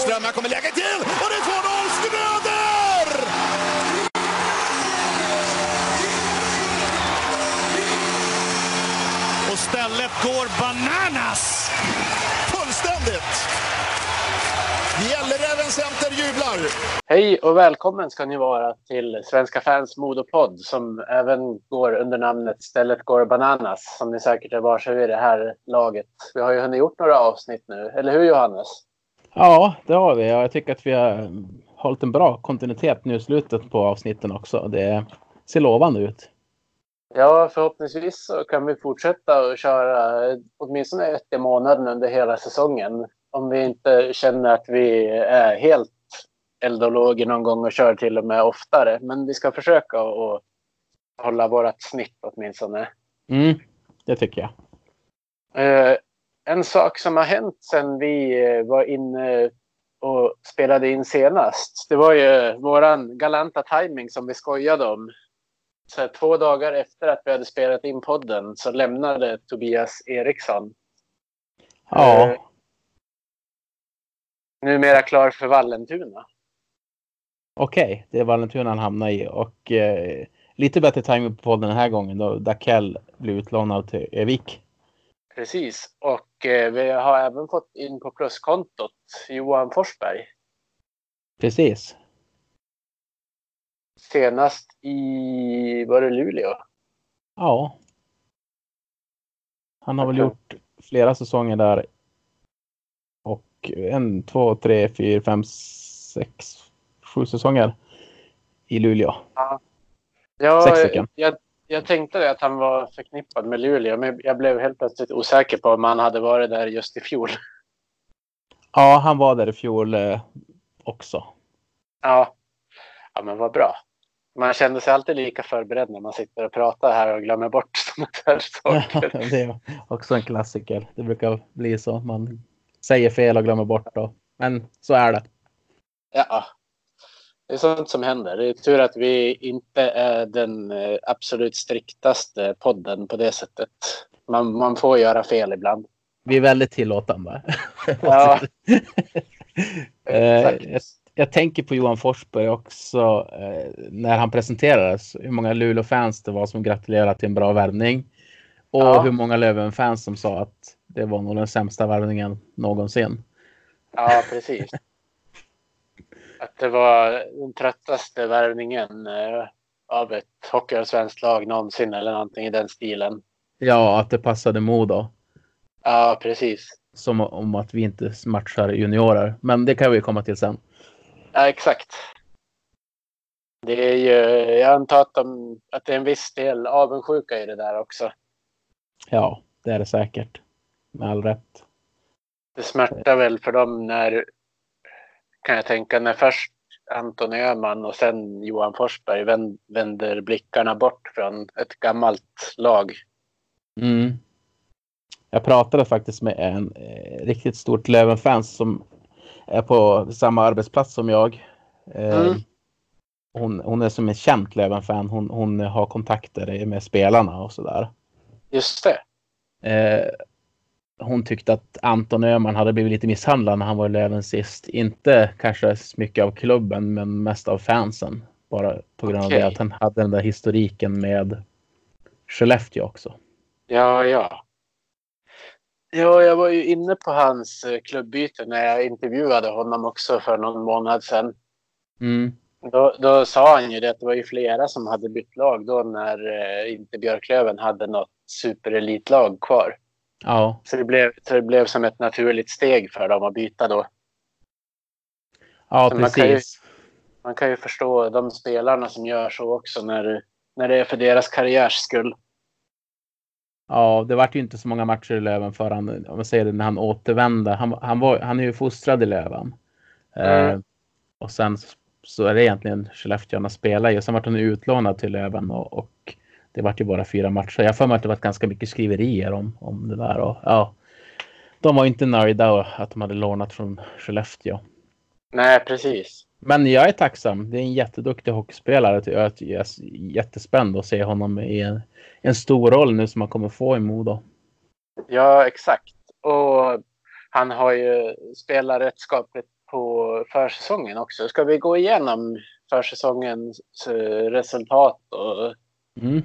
Wahlström, här kommer läget till och det är 2-0 Schröder! Och stället går bananas! Fullständigt! Gälleräven Center jublar! Hej och välkommen ska ni vara till Svenska fans Modopodd som även går under namnet Stället går bananas som ni säkert är varse vid det här laget. Vi har ju hunnit gjort några avsnitt nu, eller hur Johannes? Ja, det har vi. Jag tycker att vi har hållit en bra kontinuitet nu i slutet på avsnitten också. Det ser lovande ut. Ja, förhoppningsvis så kan vi fortsätta och köra åtminstone ett i månaden under hela säsongen. Om vi inte känner att vi är helt eldologer någon gång och kör till och med oftare. Men vi ska försöka att hålla vårt snitt åtminstone. Mm, det tycker jag. En sak som har hänt sedan vi eh, var inne och spelade in senast. Det var ju våran galanta timing som vi skojade om. Så här, två dagar efter att vi hade spelat in podden så lämnade Tobias Eriksson. Ja, Eh, numera klar för Vallentuna. okej. Det är Vallentuna han hamnar i. Och eh, lite bättre timing på podden den här gången då Dakell blev utlånad till Övik. Precis. Och eh, vi har även fått in på pluskontot Johan Forsberg. Precis. Senast i, var det Luleå? Ja. Han har väl gjort flera säsonger där. Och en, två, tre, fyra, fem, sex, sju säsonger i Luleå. Ja, Sex stycken. jag, jag tänkte det att han var förknippad med Luleå, men jag blev helt plötsligt osäker på om han hade varit där just i fjol. Ja, han var där i fjol eh, också. Ja, ja men vad bra. Man kände sig alltid lika förberedd när man sitter och pratar här och glömmer bort sådana här saker. det är också en klassiker. Det brukar bli så. Man säger fel och glömmer bort. Då. Men så är det. Ja, det är sånt som händer. Det är tur att vi inte är den eh, absolut striktaste podden på det sättet. Man, man får göra fel ibland. Vi är väldigt tillåtande. Ja. Eh, jag, jag tänker på Johan Forsberg också eh, när han presenterades. Hur många Luleå-fans det var som gratulerade till en bra värvning. Och Ja. hur många Löven-fans som sa att det var nog den sämsta värvningen någonsin. Ja, precis. Att det var den tröttaste värvningen eh, av ett hockeyallsvenskt lag någonsin eller någonting i den stilen. Ja, att det passade Modo. Ja, precis. Som om att vi inte matchar juniorer. Men det kan vi komma till sen. Ja, exakt. Det är ju, jag antar att, de, att det är en viss del avundsjuka i det där också. Ja, det är det säkert. Med all rätt. Det smärtar väl för dem när, kan jag tänka, när först Anton Öhman och sen Johan Forsberg vänd, vänder blickarna bort från ett gammalt lag. Mm. Jag pratade faktiskt med en eh, riktigt stort Löven-fans som är på samma arbetsplats som jag. Eh, Mm. hon, hon är som en känt Löven-fan. Hon, hon har kontakter med spelarna och sådär. Just det. Eh, hon tyckte att Anton Öhman hade blivit lite misshandlad när han var i Löven sist. Inte kanske så mycket av klubben, men mest av fansen. Bara på grund av Okej. det att han hade den där historiken med Skellefteå också. Ja, ja. Ja, jag var ju inne på hans eh, klubbyte när jag intervjuade honom också för någon månad sedan. Mm. Då, då sa han ju det att det var ju flera som hade bytt lag då när eh, inte Björklöven hade något superelitlag kvar. Ja, Så det, blev, så det blev som ett naturligt steg för dem att byta då. ja Så man kan ju- precis. Man kan ju förstå de spelarna som gör så också när, när det är för deras karriärs skull. Ja, det vart ju inte så många matcher i Löven för han, om man säger det, när han återvände. Han, han, var, han är ju fostrad i Löven. Mm. Eh, och sen så är det egentligen Skellefteå han har spelat i. Och sen vart han utlånad till Löven och, och det vart ju bara fyra matcher. Jag för mig att det varit ganska mycket skriverier om, om det där. Och, ja, de var inte nöjda att de hade lånat från Skellefteå. Nej, precis. Men jag är tacksam. Det är en jätteduktig hockeyspelare. Jag är jag är jättespänd att se honom i en, en stor roll nu som han kommer få i Modo. Ja, exakt. Och han har ju spelat rätt skapligt på försäsongen också. Ska vi gå igenom försäsongens eh, resultat och Mm.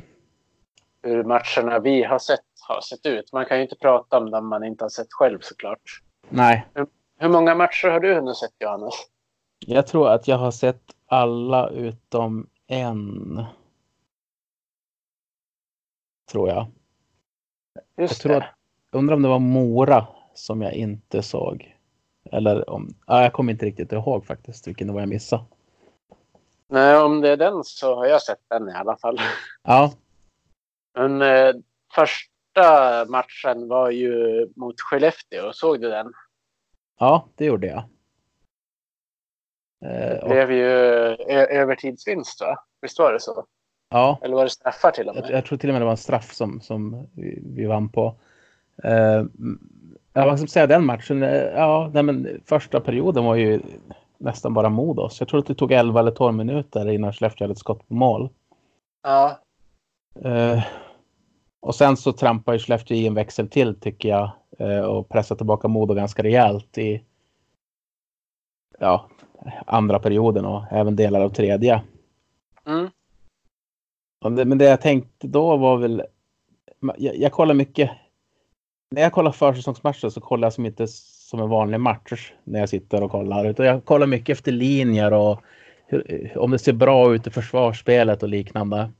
Hur matcherna vi har sett har sett ut? Man kan ju inte prata om dem man inte har sett själv såklart. Nej, Hur många matcher har du hunnit sett Johannes? jag tror att jag har sett alla utom en. Tror jag. Just Jag tror det. att, undrar om det var Mora som jag inte såg. Eller om, ja, jag kommer inte riktigt ihåg faktiskt vilken det var jag missade. Nej, om det är den så har jag sett den i alla fall. Ja, Men eh, första matchen var ju mot Skellefteå. Såg du den? ja det gjorde jag. Eh, Det och, blev ju ö- övertidsvinst va? Visst var det så? ja, Eller var det straffar till och jag, med? jag tror till och med det var en straff som, som vi, vi vann på. Eh, ja, vad ska säga den matchen? Eh, Ja, nej, men första perioden var ju nästan bara Modos. Jag tror att det tog 11 eller 12 minuter innan Skellefteå hade ett skott på mål. Ja. Eh, och sen så trampar ju Skellefteå i en växel till tycker jag. Eh, och pressar tillbaka Modo ganska rejält i ja, andra perioden och även delar av tredje. Mm. Men det jag tänkte då var väl. Jag, jag kollar mycket. När jag kollar försäsongsmatcher så kollar jag som inte som en vanlig match när jag sitter och kollar. Utan jag kollar mycket efter linjer och hur, om det ser bra ut i försvarsspelet och liknande.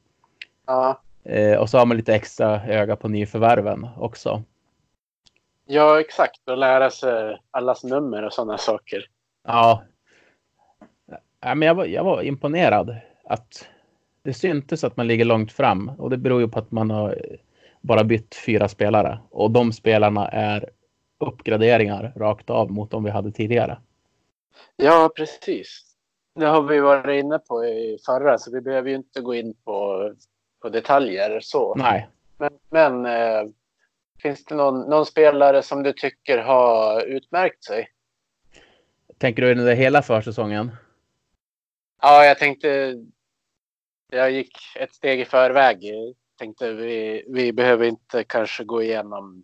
Ja. Eh, och så har man lite extra öga på nyförvärven också. ja, exakt. Och lära sig allas nummer och sådana saker. Ja. ja men jag, var, jag var imponerad att det syntes att man ligger långt fram och det beror ju på att man har bara bytt fyra spelare och de spelarna är uppgraderingar rakt av mot de vi hade tidigare. Ja, precis. Det har vi varit inne på i förra, så vi behöver ju inte gå in på, på detaljer så. Nej, Men, men eh, finns det någon, någon spelare som du tycker har utmärkt sig? tänker du under hela försäsongen? Ja, jag tänkte... Jag gick ett steg i förväg. Jag tänkte vi, vi behöver inte kanske gå igenom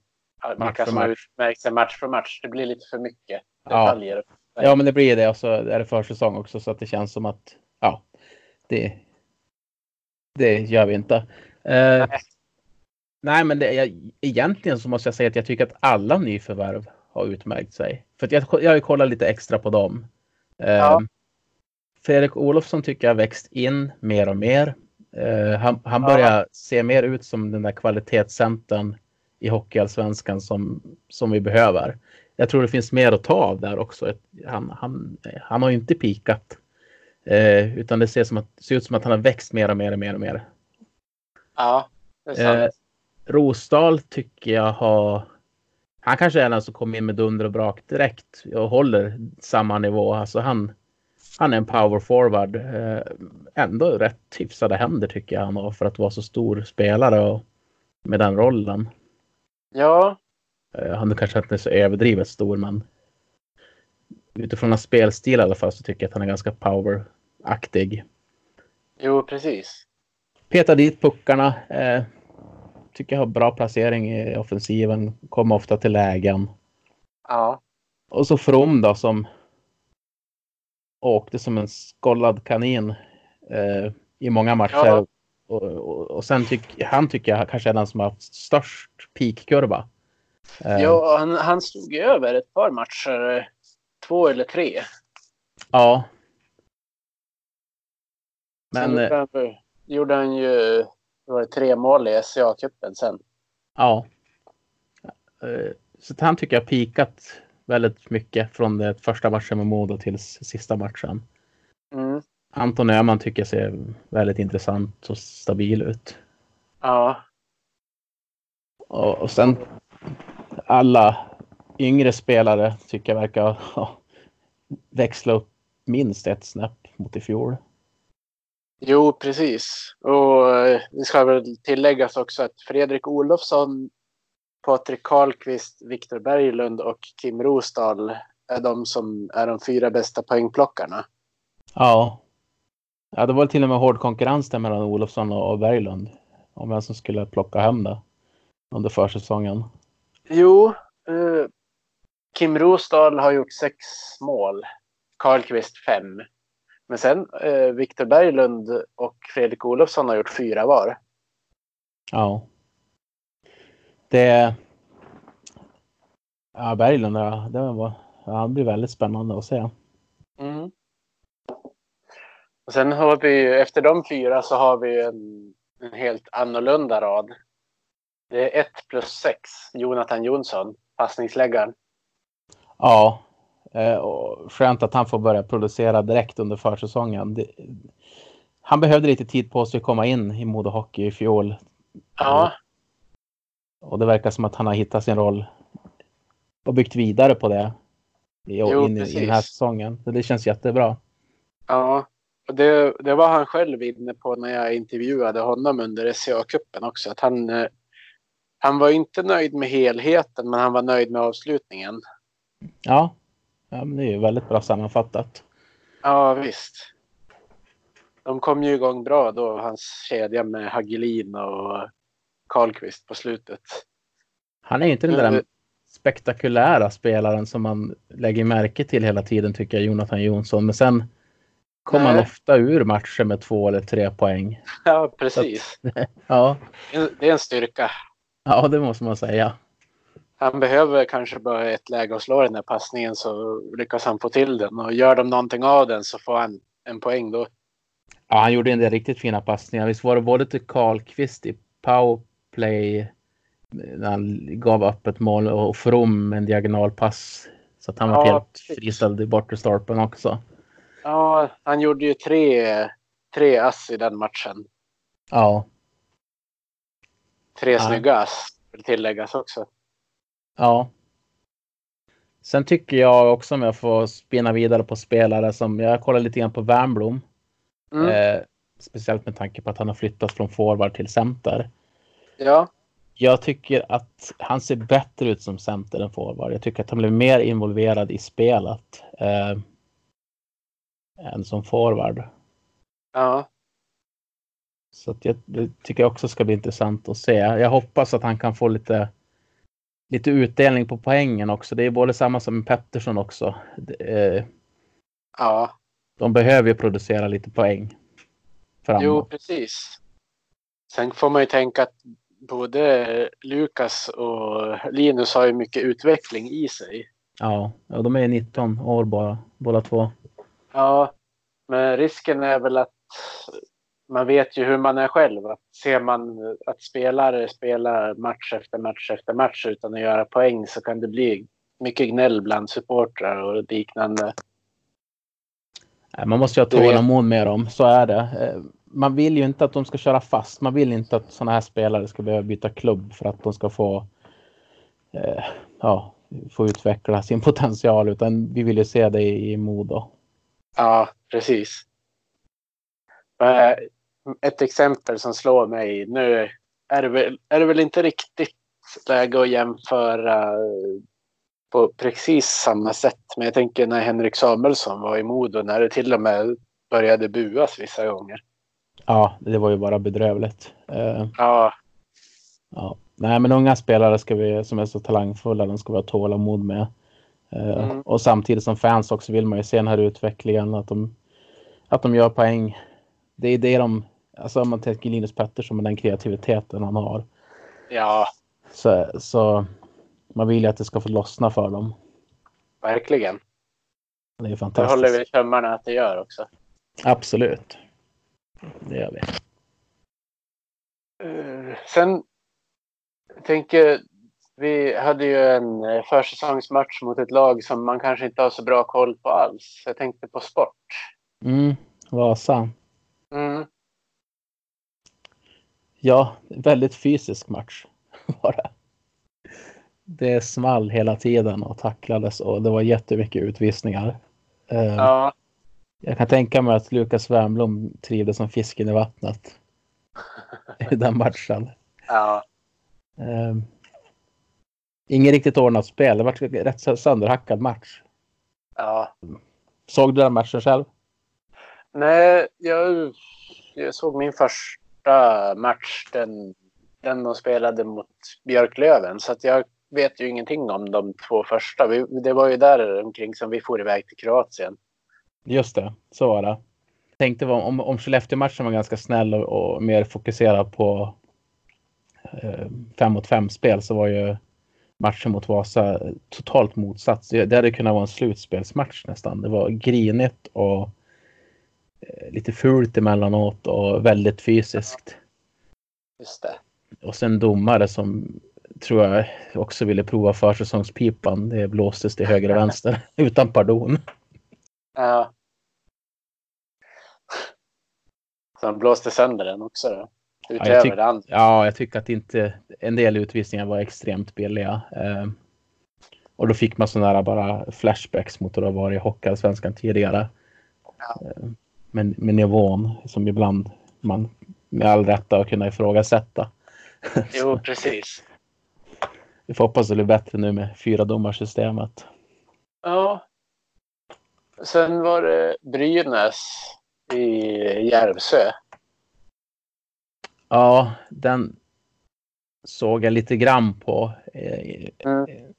vilka som har utmärkt sig match för match. Det blir lite för mycket Ja. detaljer. Ja, men det blir det och så är det försäsong också så att det känns som att ja, det. Det gör vi inte. Eh, Nej. men det, jag, egentligen så måste jag säga att jag tycker att alla nyförvärv har utmärkt sig. För jag, jag har ju kollat lite extra på dem. Eh, Ja. Fredrik Olofsson tycker jag har växt in mer och mer. Eh, han, han Ja. börjar se mer ut som den där kvalitetscentern i Hockeyallsvenskan som, som vi behöver. Jag tror det finns mer att ta av där också. Han, han, han har ju inte pikat. Eh, utan det ser, som att, ser ut som att han har växt mer och mer och mer och mer. Ja, det är sant. Eh, Rosdahl tycker jag har... Han kanske är den som kommer in med dunder och brak direkt och håller samma nivå. Alltså han, han är en power forward. Eh, ändå rätt hyfsade händer tycker jag han har för att vara så stor spelare och med den rollen. Ja, Eh, han är kanske inte så överdrivet stor men utifrån hans spelstil i alla fall så tycker jag att han är ganska poweraktig. jo precis. Peta dit puckarna. Eh, tycker jag har bra placering i offensiven. Kommer ofta till lägen. Ja, Och så From då som åkte som en skollad kanin eh, i många matcher. Ja. Och, och, och sen tycker han tycker jag kanske är den som har haft störst peakkurva. Eh, ja han, han stod över ett par matcher. eh, Två eller tre. ja. Sen Men eh, gjorde han, ju var tre mål i SCA-cupen sen. ja. Eh, så han tycker jag har peakat väldigt mycket från det första matchen med Modo till sista matchen. Mm. Anton Öhman tycker jag ser väldigt intressant och stabil ut. Ja, Och, och sen alla yngre spelare tycker jag verkar ha växla upp minst ett snäpp mot i fjol. Jo precis. Och eh, det ska väl tilläggas också att Fredrik Olofsson, Patrik Karlqvist, Viktor Berglund och Kim Rosdahl är de som är de fyra bästa poängplockarna. Ja. Ja, det var till och med hård konkurrens där mellan Olofsson och och Berglund. Om vem som skulle plocka hem det under försäsongen. Jo, eh, Kim Rosdahl har gjort sex mål Karlqvist fem. Men sen eh, Viktor Berglund och Fredrik Olofsson har gjort fyra var. Ja. Det... Ja, Berglund, det var... Ja, det blir väldigt spännande att se. Mm. Och sen har vi efter de fyra så har vi en, en helt annorlunda rad. Det är 1 plus 6, Jonathan Jonsson, passningsläggaren. Ja, och skönt att han får börja producera direkt under försäsongen. Det, han behövde lite tid på sig att komma in i Modo Hockey i fjol. Ja. Och det verkar som att han har hittat sin roll och byggt vidare på det i, Jo, in, i den här säsongen. Så det känns jättebra. Ja, och det, det var han själv inne på när jag intervjuade honom under SCA-cupen också. Att han, eh, han var inte nöjd med helheten, men han var nöjd med avslutningen. Ja, ja men det är ju väldigt bra sammanfattat. Ja, visst. De kom ju igång bra då, hans kedja med Hagelin och Karlqvist på slutet. Han är ju inte den där Mm. spektakulära spelaren som man lägger märke till hela tiden tycker jag, Jonathan Jonsson. Men sen kommer han ofta ur matcher med två eller tre poäng. Ja, precis. Ja, Det är en styrka. ja det måste man säga. Han behöver kanske bara ett läge att slå den där passningen så lyckas han få till den. Och gör de någonting av den så får han en poäng då. Ja, han gjorde en del riktigt fina passningar. Visst var det både till Karlqvist i powerplay när han gav upp ett mål och From en diagonalpass. Så att han var Ja, helt precis. friställd i bortre stolpen också. Ja, han gjorde ju tre, tre ass i den matchen. Ja, Tre Ja. snygga ass, vill tilläggas också. Ja. Sen tycker jag också om jag får spinna vidare på spelare som jag kollar lite grann på Wernbloom. Mm. Eh, speciellt med tanke på att han har flyttat från forward till center. Ja, Jag tycker att han ser bättre ut som center än forward. Jag tycker att han blev mer involverad i spelet eh, än som forward. ja, Så att jag, det tycker jag också ska bli intressant att se. Jag hoppas att han kan få lite, lite utdelning på poängen också. Det är både samma som med Pettersson också. Eh, ja. de behöver ju producera lite poäng. Framåt. Jo, precis. Sen får man ju tänka att både Lukas och Linus har ju mycket utveckling i sig. Ja, och de är 19 år bara, båda två. Ja, men risken är väl att man vet ju hur man är själv. Att ser man att spelare spelar match efter match efter match utan att göra poäng så kan det bli mycket gnäll bland supportrar och liknande. Man måste ju ha tålamod med dem, så är det. Eh, Man vill ju inte att de ska köra fast. Man vill inte att sådana här spelare ska behöva byta klubb för att de ska få, eh, ja, få utveckla sin potential. Utan vi vill ju se det i Modo. Ja, precis. Ett exempel som slår mig nu är det väl, är det väl inte riktigt läge att jämföra på precis samma sätt. Men jag tänker när Henrik Samuelsson var i Modo när det till och med började buas vissa gånger. Ja, det var ju bara bedrövligt. Eh, Ja, ja. Nej, men unga spelare ska vi, som är så talangfulla, de ska vi ha tålamod med. Eh, Mm. Och samtidigt som fans också vill man ju se den här utvecklingen, att de, att de gör poäng. Det är det de, alltså om man tänker Linus Pettersson med den kreativiteten han har. ja, Så, så man vill ju att det ska få lossna för dem. verkligen. Det är Det fantastiskt. håller vi tummarna att det gör också. Absolut. Det gör vi. Eh, sen tänker vi hade ju en eh, försäsongsmatch mot ett lag som man kanske inte har så bra koll på alls. Jag tänkte på sport. Mm, Vasa. Mm. Ja, väldigt fysisk match var det. Det small hela tiden och tacklades och det var jättemycket utvisningar. Eh, Ja, Jag kan tänka mig att Lukas Wernbloom trivdes som fisken i vattnet i den matchen. ja, Eh, Ingen riktigt ordnat spel. Det var en rätt sönderhackad match. ja. Såg du den matchen själv? Nej, jag, jag såg min första match, den, den de spelade mot Björklöven. Så att jag vet ju ingenting om de två första. Vi, det var ju där omkring som vi for iväg till Kroatien. Just det, så var det. Jag tänkte om, om Skellefteå-matchen var ganska snäll och, och mer fokuserad på eh, fem mot fem spel så var ju matchen mot Vasa totalt motsats. Det hade kunnat vara en slutspelsmatch nästan. Det var grinigt och lite fult emellanåt och väldigt fysiskt. Just det. Och sen domare som tror jag också ville prova försäsongspipan. Det blåstes till höger och vänster utan pardon. Ja. Så han blåste sönder den också då? Utöver ja, tyck, det andra? Ja, jag tycker att inte en del utvisningar var extremt billiga. Eh, och då fick man sådana här bara flashbacks mot hur det har varit i Hockeyallsvenskan tidigare. Ja. Eh, med, med nivån som ibland man med all rätta har kunnat ifrågasätta. Jo, precis. Vi får hoppas det blir bättre nu med fyra domarsystemet. Ja. Sen var det Brynäs i Järvsö. Ja, den såg jag lite grann på. Eh, Mm.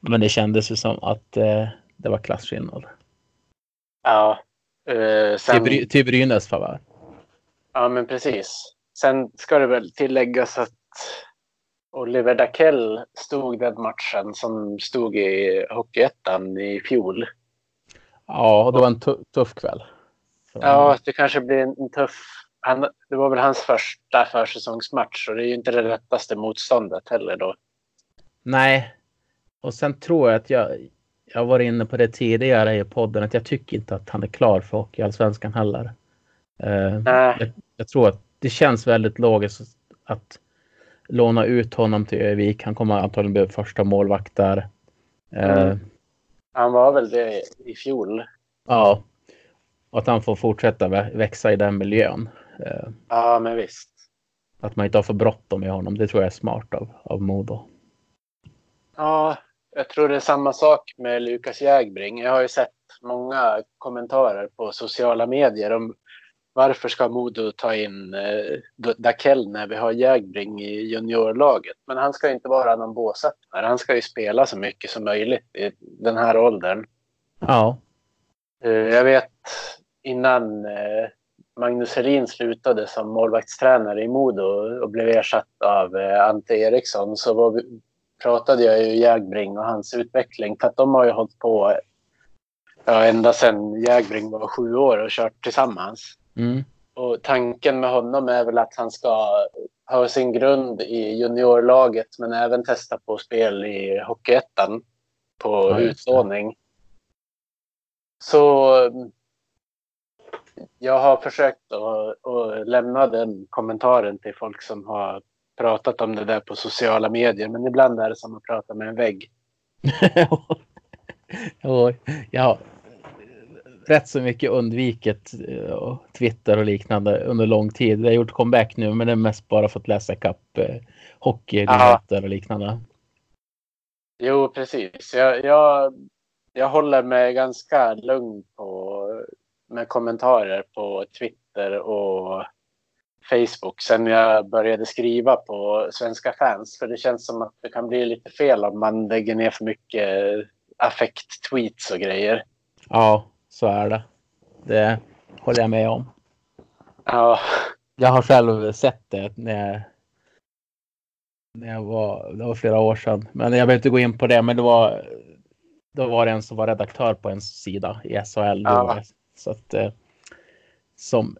Men det kändes ju som att eh, det var klasskillnad. Ja. Eh, sen, Till, Bry till Brynäs favör. ja, men precis. Sen ska det väl tilläggas att Oliver Dakell stod den matchen som stod i Hockeyettan i fjol. Ja, det var en tu- tuff kväll. honom. Ja, det kanske blir en tuff... Han, det var väl hans första försäsongsmatch och det är ju inte det lättaste motståndet heller då. Nej, och sen tror jag att jag, jag var inne på det tidigare i podden att jag tycker inte att han är klar för Hockeyallsvenskan heller. Nej. jag, jag tror att det känns väldigt logiskt att låna ut honom till Övik. Han kommer antagligen bli första målvakt där. Eh, Mm. Han var väl det i fjol. Ja, och att han får fortsätta vä- växa i den miljön. Eh, Ja, men visst. att man inte har för bråttom med honom, det tror jag är smart av, av Modo. Ja, jag tror det är samma sak med Lukas Jägbring. Jag har ju sett många kommentarer på sociala medier om varför ska Modo ta in eh, Dakell när vi har Jägbring i juniorlaget. Men han ska ju inte vara någon båsättare. Han ska ju spela så mycket som möjligt i den här åldern. Ja, Eh, Jag vet innan eh, Magnus Helin slutade som målvaktstränare i Modo och blev ersatt av eh, Ante Eriksson så var vi, pratade jag ju Jägbring och hans utveckling för att de har ju hållit på ja, ända sedan Jägbring var sju år och kört tillsammans. mm. Och tanken med honom är väl att han ska ha sin grund i juniorlaget men även testa på spel i Hockeyettan på Ja, utlåning. Så jag har försökt att, att lämna den kommentaren till folk som har pratat om det där på sociala medier men ibland är det som att prata med en vägg. jag har rätt så mycket undvikit eh, Twitter och liknande under lång tid. Jag har gjort comeback nu, men det är mest bara för att läsa kapp eh, hockeynyheter och liknande. Jo, precis. Jag, jag, jag håller mig ganska lugn på, med kommentarer på Twitter och Facebook sen jag började skriva på Svenska fans. För det känns som att det kan bli lite fel om man lägger ner för mycket affekt-tweets och grejer. Ja, så är det. Det håller jag med om. Ja, Jag har själv sett det när jag, när jag var, det var flera år sedan. Men jag behöver inte gå in på det. Men det var, då var det en som var redaktör på en sida i SHL. Ja. Så att, eh, som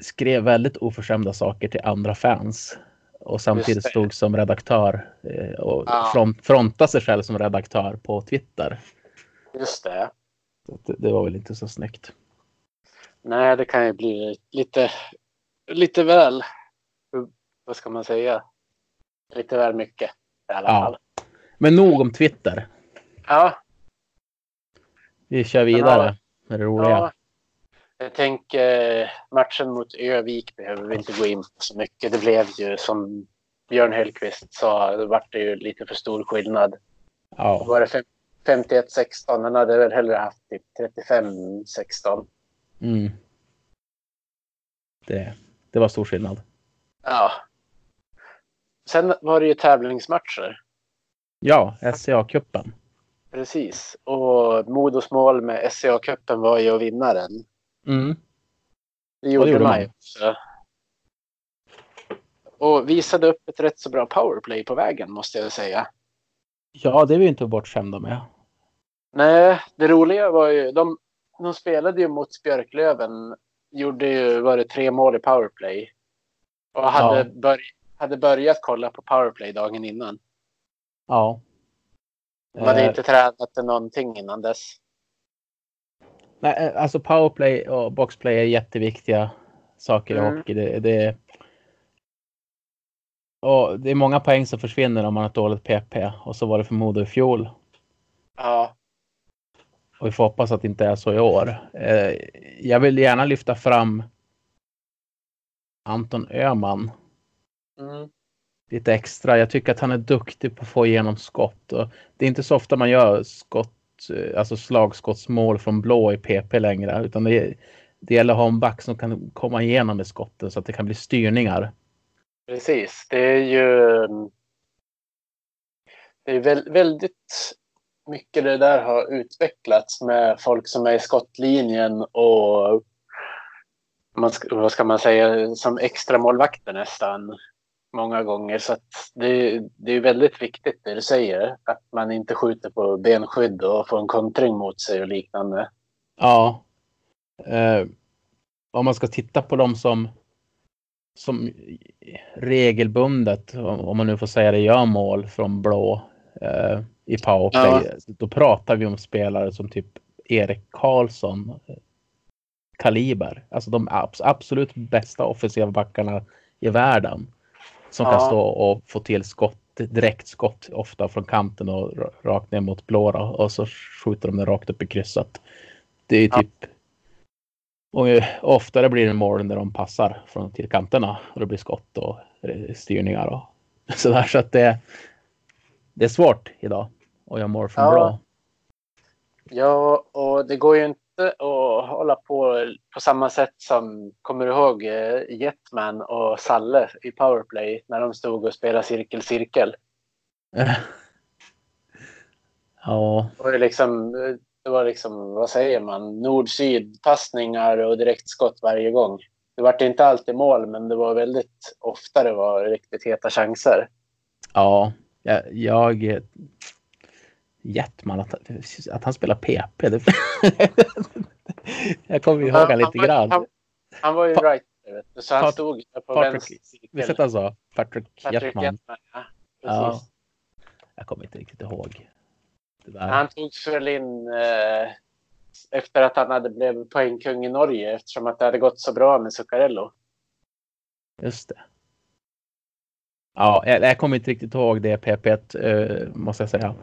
skrev väldigt oförskämda saker till andra fans. Och samtidigt stod som redaktör eh, och Ja. front, frontade sig själv som redaktör på Twitter. just det. Det, det var väl inte så snyggt. Nej, det kan ju bli lite, lite väl, vad ska man säga, lite väl mycket i alla Ja. fall. Men nog om Twitter. Ja, Vi kör vidare med det roliga. Ja, jag tänker matchen mot Övik behöver vi inte gå in på så mycket. Det blev ju som Björn Hellkvist sa, det vart det ju lite för stor skillnad. Ja. Var det fem- 51-16? Han hade väl hellre haft typ 35-16. Mm. Det, det var stor skillnad. Ja. Sen var det ju tävlingsmatcher. Ja, SCA-cupen. Precis. Och Modos mål med SCA-cupen var ju att vinna den. Mm. Det gjorde, gjorde man man. Och visade upp ett rätt så bra powerplay på vägen måste jag säga. Ja, det är vi inte bortskämda med. Nej, det roliga var ju, de, de spelade ju mot Björklöven, gjorde ju, var det tre mål i powerplay. Och hade, Ja. börj, hade börjat kolla på powerplay dagen innan. Ja. De hade Eh. inte tränat någonting innan dess. Nej, eh, alltså powerplay och boxplay är jätteviktiga saker i Mm. hockey. Det, det, och det är många poäng som försvinner om man har ett dåligt PP. Och så var det för Modo i fjol. Ja, Och vi får hoppas att det inte är så i år. Eh, jag vill gärna lyfta fram Anton Öhman mm. lite extra. Jag tycker att han är duktig på att få igenom skott. Och det är inte så ofta man gör skott, Eh, alltså slagskottsmål från blå i PP längre. Utan det, det gäller att ha en back som kan komma igenom med skotten så att det kan bli styrningar. precis. Det är ju det är väldigt mycket det där har utvecklats med folk som är i skottlinjen och man vad ska man säga, som extra målvakter nästan många gånger. Så det, det är väldigt viktigt det du säger, att man inte skjuter på benskydd och får en kontring mot sig och liknande. Ja. Eh, om man ska titta på dem som som regelbundet, om man nu får säga det, gör mål från blå eh, i powerplay. Då pratar vi om spelare som typ Erik Karlsson eh, kaliber. Alltså de abs- absolut bästa offensiva backarna i världen. Som kan Ja. stå och få till skott, direktskott ofta från kanten och ra- rakt ner mot blå då, och så skjuter de den rakt upp i krysset. Det är ju Ja. typ och oftare blir det mål när de passar från till kanterna och det blir skott och styrningar och sådär. Så att det, det är svårt idag att göra mål från Ja. blå. Ja, och det går ju inte att hålla på på samma sätt som, kommer du ihåg eh, Jetman och Salle i powerplay när de stod och spelade cirkel, cirkel. Ja, Det var ju liksom, det var liksom, vad säger man, nord-syd passningar och direktskott varje gång. Det var inte alltid mål, men det var väldigt ofta det var riktigt heta chanser. ja, jag, jag Jetman, att, att han spelar PP. Det, jag kommer ihåg han lite grann. Han, han var ju Pa- right, så han Pat- stod på Patrick- vänster Visst cirkel. att han sa? Patrick, Patrick Jetman. Jetman, ja. Ja. Jag kommer inte riktigt ihåg. Han togs väl in eh, efter att han hade blivit poängkung i Norge eftersom att det hade gått så bra med Zuccarello. Just det. Ja, jag, jag kommer inte riktigt ihåg det PP eh, måste jag säga.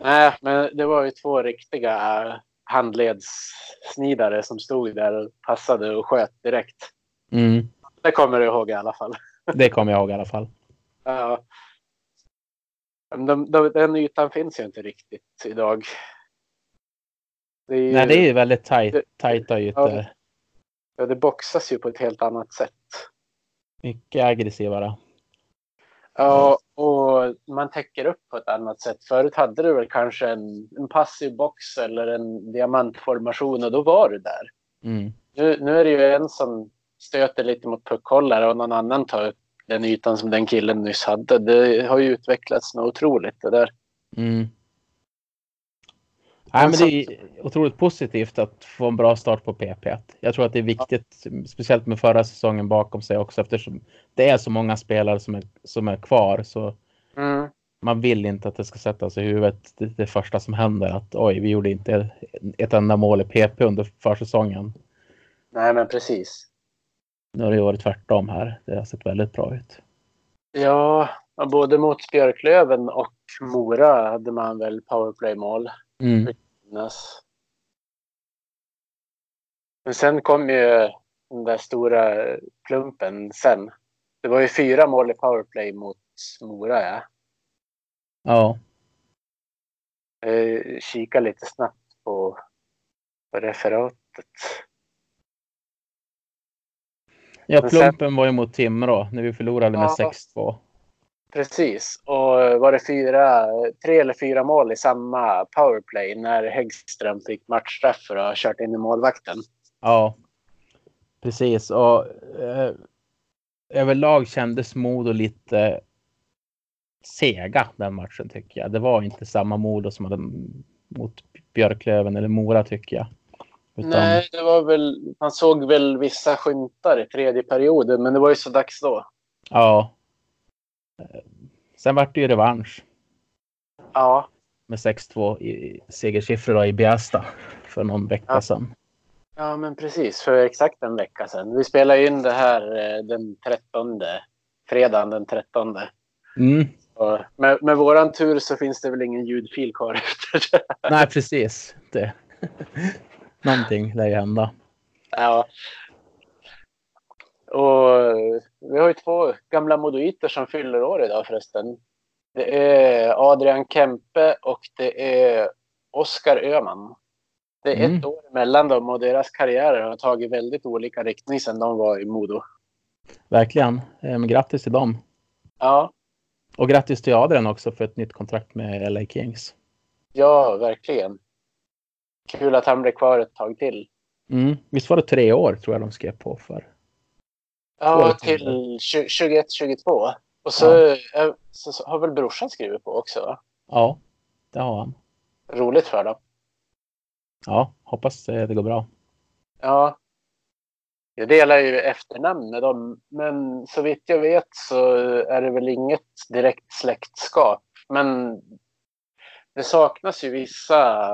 Nej, men det var ju två riktiga eh, handledssnidare som stod där och passade och sköt direkt. Mm, Det kommer du ihåg i alla fall. det kommer jag ihåg i alla fall. Ja. De, de, den ytan finns ju inte riktigt idag. Det, ju, Nej, det är ju väldigt tajt, tajta ytor. ja, det boxas ju på ett helt annat sätt. Mycket aggressivare. Ja, och man täcker upp på ett annat sätt. Förut hade du väl kanske en, en passiv box eller en diamantformation och då var du där. Mm. Nu, nu är det ju en som stöter lite mot puckhållare och någon annan tar upp den ytan som den killen nyss hade. Det har ju utvecklats något otroligt det där. Mm. Nej, men det är otroligt positivt att få en bra start på PP. Jag tror att det är viktigt, speciellt med förra säsongen bakom sig också, eftersom det är så många spelare som är, som är kvar. Så Mm. man vill inte att det ska sätta sig i huvudet det, det första som händer. Att oj, vi gjorde inte ett enda mål i PP under försäsongen. Nej, men precis. Nu har det varit tvärtom här. Det har sett väldigt bra ut. Ja, både mot Björklöven och Mora hade man väl powerplay-mål. Mm. Men sen kom ju den där stora klumpen sen. Det var ju fyra mål i powerplay mot Mora. Ja. Ja, Jag kikar lite snabbt på, på referatet. ja plumpen var ju mot Timrå när vi förlorade med Ja. 6-2. Precis. Och var det fyra, tre eller fyra mål i samma powerplay när Häggström fick matchstraff för att ha kört in i målvakten. Ja, precis. Och eh, överlag kändes Modo lite sega den matchen tycker jag. Det var inte samma Modo som hade mot Björklöven eller Mora tycker jag. Utan... Nej, det var väl, man såg väl vissa skymtar i tredje perioden, men det var ju så dags då. Ja. Sen vart det ju revansch. Ja. Med 6-2 i segersiffror i Biasta för någon vecka ja. sedan. Ja, men precis. För exakt en vecka sedan. Vi spelade in det här eh, den 13. Fredagen den 13. Mm. Med, med våran tur så finns det väl ingen ljudfil kvar efter det. Nej, precis. Det. Någonting lär ju hända. Ja. Och vi har ju två gamla modoiter som fyller år idag förresten. Det är Adrian Kempe och det är Oskar Öman. Det är mm. ett år emellan dem och deras karriärer har tagit väldigt olika riktning sedan de var i Modo. Verkligen. Ehm, grattis till dem. Ja. Och grattis till Adrian också för ett nytt kontrakt med LA Kings. Ja, verkligen. Kul att han blev kvar ett tag till. Mm. Visst var det tre år tror jag de skrev på för? Ja, till 21-22. Och så, ja. så, har väl brorsan skrivit på också? Ja, det har han. Roligt för dem. Ja, hoppas det går bra. Ja. Jag delar ju efternamn med dem, men så vitt jag vet så är det väl inget direkt släktskap. Men det saknas ju vissa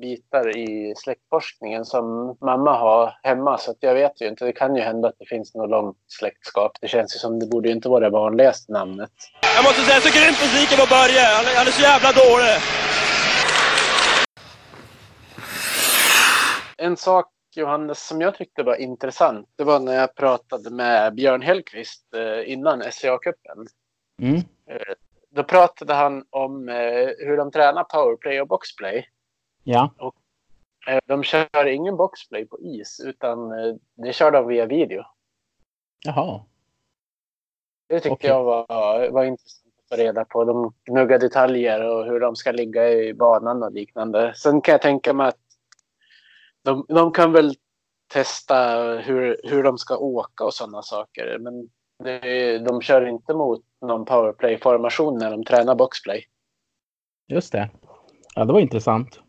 bitar i släktforskningen som mamma har hemma. Så att jag vet ju inte. Det kan ju hända att det finns något långt släktskap. Det känns ju som det borde inte vara det vanligaste namnet. Jag måste säga, jag så grymt besviken på Börje. Han, han är så jävla dålig. En sak Johannes som jag tyckte var intressant. Det var när jag pratade med Björn Hellqvist eh, innan SCA-cupen. Mm. Eh, då pratade han om eh, hur de tränar powerplay och boxplay. Ja. Och, eh, de kör ingen boxplay på is utan eh, det kör de via video. Jaha. Det tyckte okay. jag var, var intressant att få reda på. De gnuggar detaljer och hur de ska ligga i banan och liknande. Sen kan jag tänka mig att de, de kan väl testa hur, hur de ska åka och sådana saker. Men det, de kör inte mot någon powerplay-formation när de tränar boxplay. Just det. Ja, det var intressant.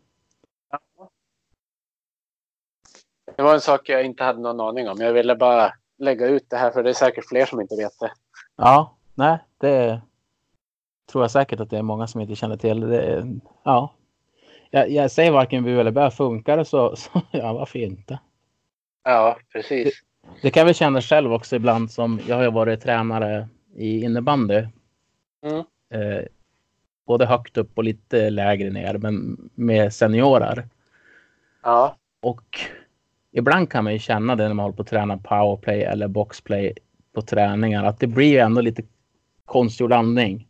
Det var en sak jag inte hade någon aning om. Jag ville bara lägga ut det här för det är säkert fler som inte vet det. Ja, nej, det tror jag säkert att det är många som inte känner till. Det, ja, jag, jag säger varken bu eller bä. Funkar det så, så ja, varför inte? Ja, precis. Det, det kan jag väl känna själv också ibland som jag har ju varit tränare i innebandy. Mm. Eh, både högt upp och lite lägre ner, men med seniorer. Ja. Och ibland kan man ju känna det när man håller på att träna powerplay eller boxplay på träningar, att det blir ju ändå lite konstgjord andning.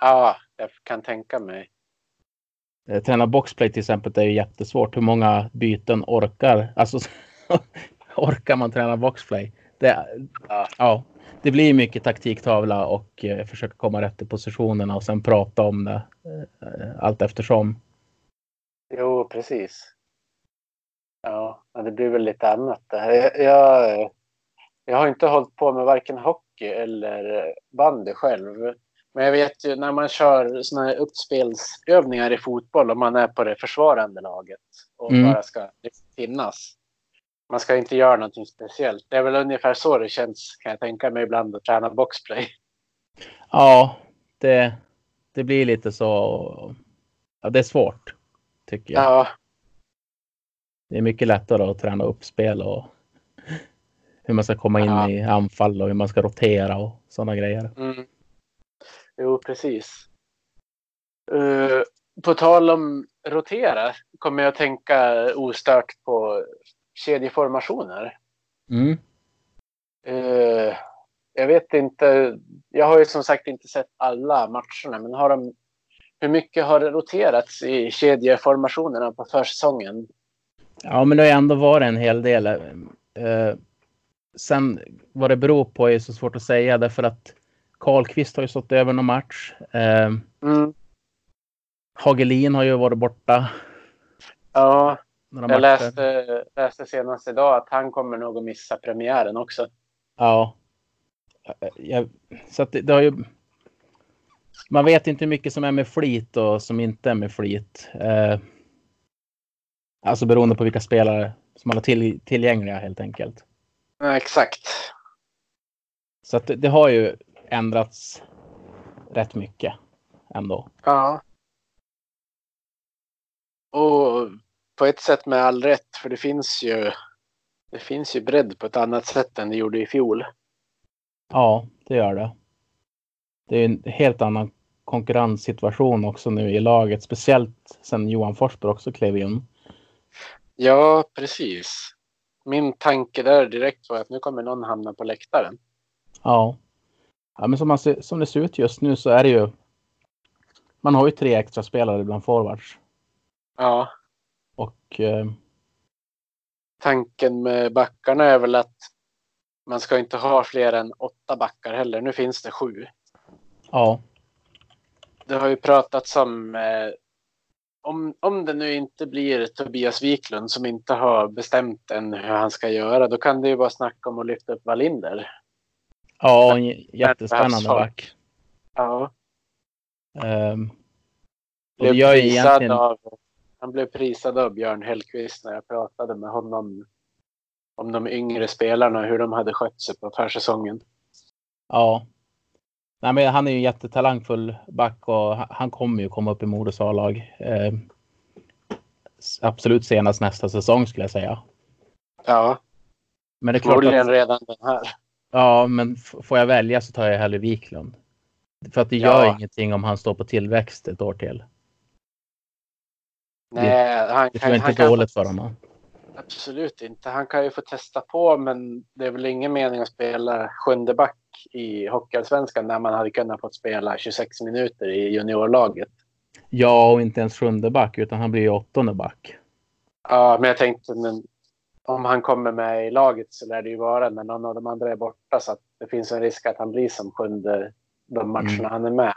Ja, jag kan tänka mig. Eh, träna boxplay till exempel det är ju jättesvårt. Hur många byten orkar, alltså orkar man träna boxplay? Det, ja. ja. det blir mycket taktiktavla och eh, försöka komma rätt i positionerna och sen prata om det eh, allt eftersom. Jo, precis. Ja, det blir väl lite annat. Jag, jag, jag har inte hållit på med varken hockey eller bandy själv. Men jag vet ju när man kör såna här uppspelsövningar i fotboll och man är på det försvarande laget och mm. bara ska finnas. Man ska inte göra någonting speciellt. Det är väl ungefär så det känns kan jag tänka mig ibland att träna boxplay. Ja, det, det blir lite så. Ja, det är svårt tycker jag. Ja. Det är mycket lättare att träna uppspel och hur man ska komma in ja. i anfall och hur man ska rotera och sådana grejer. Mm. Jo, precis. Uh, på tal om rotera kommer jag tänka ostört på kedjeformationer. Mm. Uh, jag vet inte. Jag har ju som sagt inte sett alla matcherna, men har de, hur mycket har det roterats i kedjeformationerna på försäsongen? Ja, men det har ändå varit en hel del. Uh, sen vad det beror på är så svårt att säga därför att Karlqvist har ju stått över någon match. Eh, Mm. Hagelin har ju varit borta. Ja, jag läste, läste senast idag att han kommer nog att missa premiären också. Ja. Jag, så att det, det har ju... Man vet inte hur mycket som är med flit och som inte är med flit. Eh, alltså beroende på vilka spelare som man har till, tillgängliga helt enkelt. Ja, exakt. Så att det, det har ju ändrats rätt mycket ändå. Ja. Och på ett sätt med all rätt, för det finns ju det finns ju bredd på ett annat sätt än det gjorde i fjol. Ja, det gör det. Det är en helt annan konkurrenssituation också nu i laget, speciellt sen Johan Forsberg också klev in. Ja, precis. Min tanke där direkt var att nu kommer någon hamna på läktaren. Ja. ja men som, man ser, som det ser ut just nu så är det ju. Man har ju tre extra spelare bland forwards Ja, och eh, tanken med backarna är väl att man ska inte ha fler än åtta backar heller. Nu finns det sju. ja, Det har ju pratats om eh, om, om det nu inte blir Tobias Wiklund som inte har bestämt än hur han ska göra, då kan det ju vara snack om att lyfta upp Wallinder. ja, en jättespännande back. Ja, Um, och blev prisad egentligen. av, han blev prisad av Björn Hellkvist när jag pratade med honom om de yngre spelarna och hur de hade skött sig på försäsongen. Ja. Nej, men han är ju en jättetalangfull back och han- kommer ju komma upp i Modos A-lag. Eh, absolut senast nästa säsong skulle jag säga. Ja, Men det är klart att, redan den här. ja, men får jag välja så tar jag hellre Wiklund. För att det gör Ja. ingenting om han står på tillväxt ett år till. Nej, han, Det han inte är kan dåligt för honom. Absolut inte. Han kan ju få testa på, men det är väl ingen mening att spela sjunde back i Hockeyallsvenskan när man hade kunnat få spela 26 minuter i juniorlaget. Ja, och inte ens sjunde back utan han blir ju åttonde back. Ja, men jag tänkte men om han kommer med i laget så lär det ju vara när någon av de andra är borta så att det finns en risk att han blir som sjunde de matcherna Mm. han är med.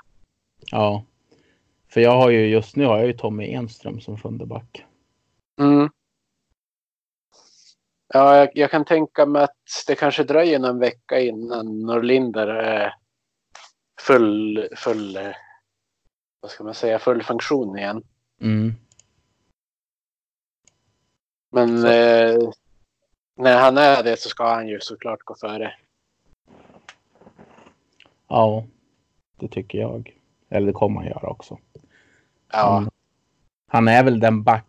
Ja. För jag har ju just nu har jag ju Tommy Enström som sjunde back. Mm. Ja, jag, jag kan tänka mig att det kanske dröjer någon vecka innan Norlinder är full, full, eh, vad ska man säga, full funktion igen. Mm. Men eh, när han är det så ska han ju såklart gå före. Ja, det tycker jag. Eller det kommer han göra också. Ja, Mm. Han är väl den back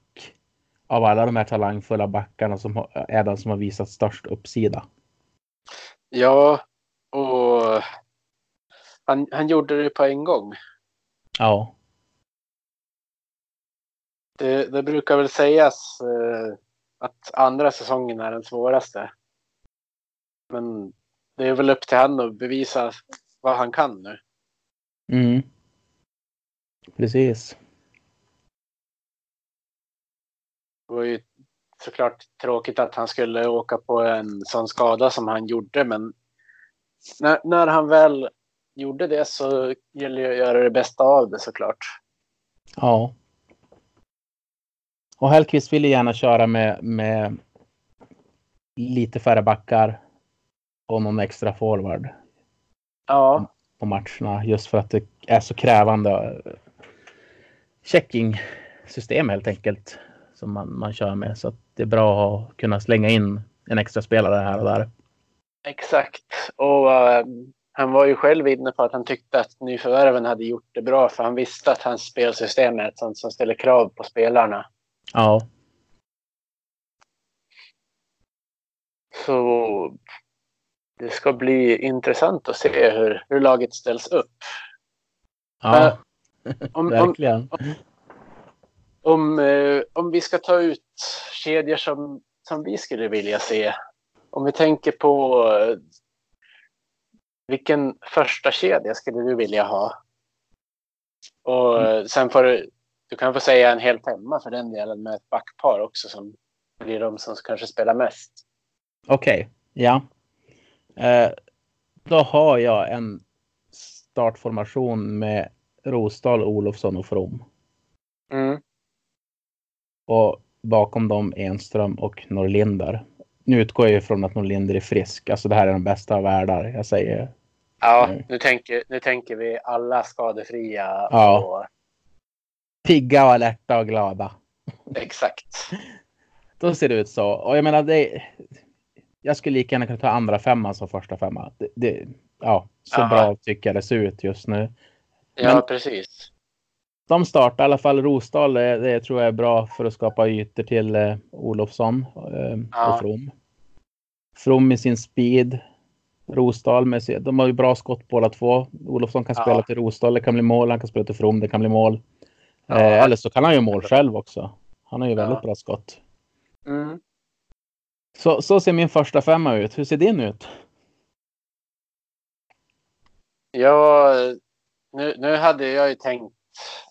av alla de här talangfulla backarna som har, är den som har visat störst uppsida. ja och han, han gjorde det på en gång. Ja, Det, det brukar väl sägas eh, att andra säsongen är den svåraste. Men det är väl upp till han att bevisa vad han kan nu. mm. precis. Det var ju såklart tråkigt att han skulle åka på en sån skada som han gjorde, men när, när han väl gjorde det så gäller det att göra det bästa av det såklart. Ja. Och Hellkvist ville gärna köra med, med lite färre backar och någon extra forward Ja, på matcherna just för att det är så krävande checking-system helt enkelt som man, man kör med. Så det är bra att kunna slänga in en extra spelare här och där. exakt. Och eh, han var ju själv inne på att han tyckte att nyförvärven hade gjort det bra, för han visste att hans spelsystem är ett sånt som ställer krav på spelarna. Ja, Så det ska bli intressant att se hur, hur laget ställs upp. ja Om, om, verkligen. om, eh, om vi ska ta ut kedjor som, som vi skulle vilja se. Om vi tänker på eh, vilken första kedja skulle du vilja ha? Och eh, sen får du, du kan få säga en helt hemma för den delen med ett backpar också som blir de som kanske spelar mest. Okej, ja. Eh, då har jag en startformation med Rosdahl, Olofsson och From. Mm. Och bakom dem Enström och Norlinder. Nu utgår jag ifrån att Norlinder är frisk. Alltså det här är den bästa av världar. Jag säger Ja, nu tänker, nu tänker vi alla skadefria. Ja. Och, pigga och alerta och glada. exakt. Då ser det ut så. Och jag menar, det, jag skulle lika gärna kunna ta andra femman som första femma. Det, det, ja, så Aha. bra tycker jag det ser ut just nu. Ja, Men- precis. De startar i alla fall Rosdahl. Det, det tror jag är bra för att skapa ytor till eh, Olofsson eh, Ja. och From. From med sin speed. Rosdahl med sin, de har ju bra skott båda två. Olofsson kan Ja. spela till Rosdahl, det kan bli mål. Han kan spela till From, det kan bli mål. Ja. Eh, eller så kan han ju mål själv också. Han har ju väldigt bra skott. Mm. Så, så ser min första femma ut. Hur ser din ut? Ja, nu, nu hade jag ju tänkt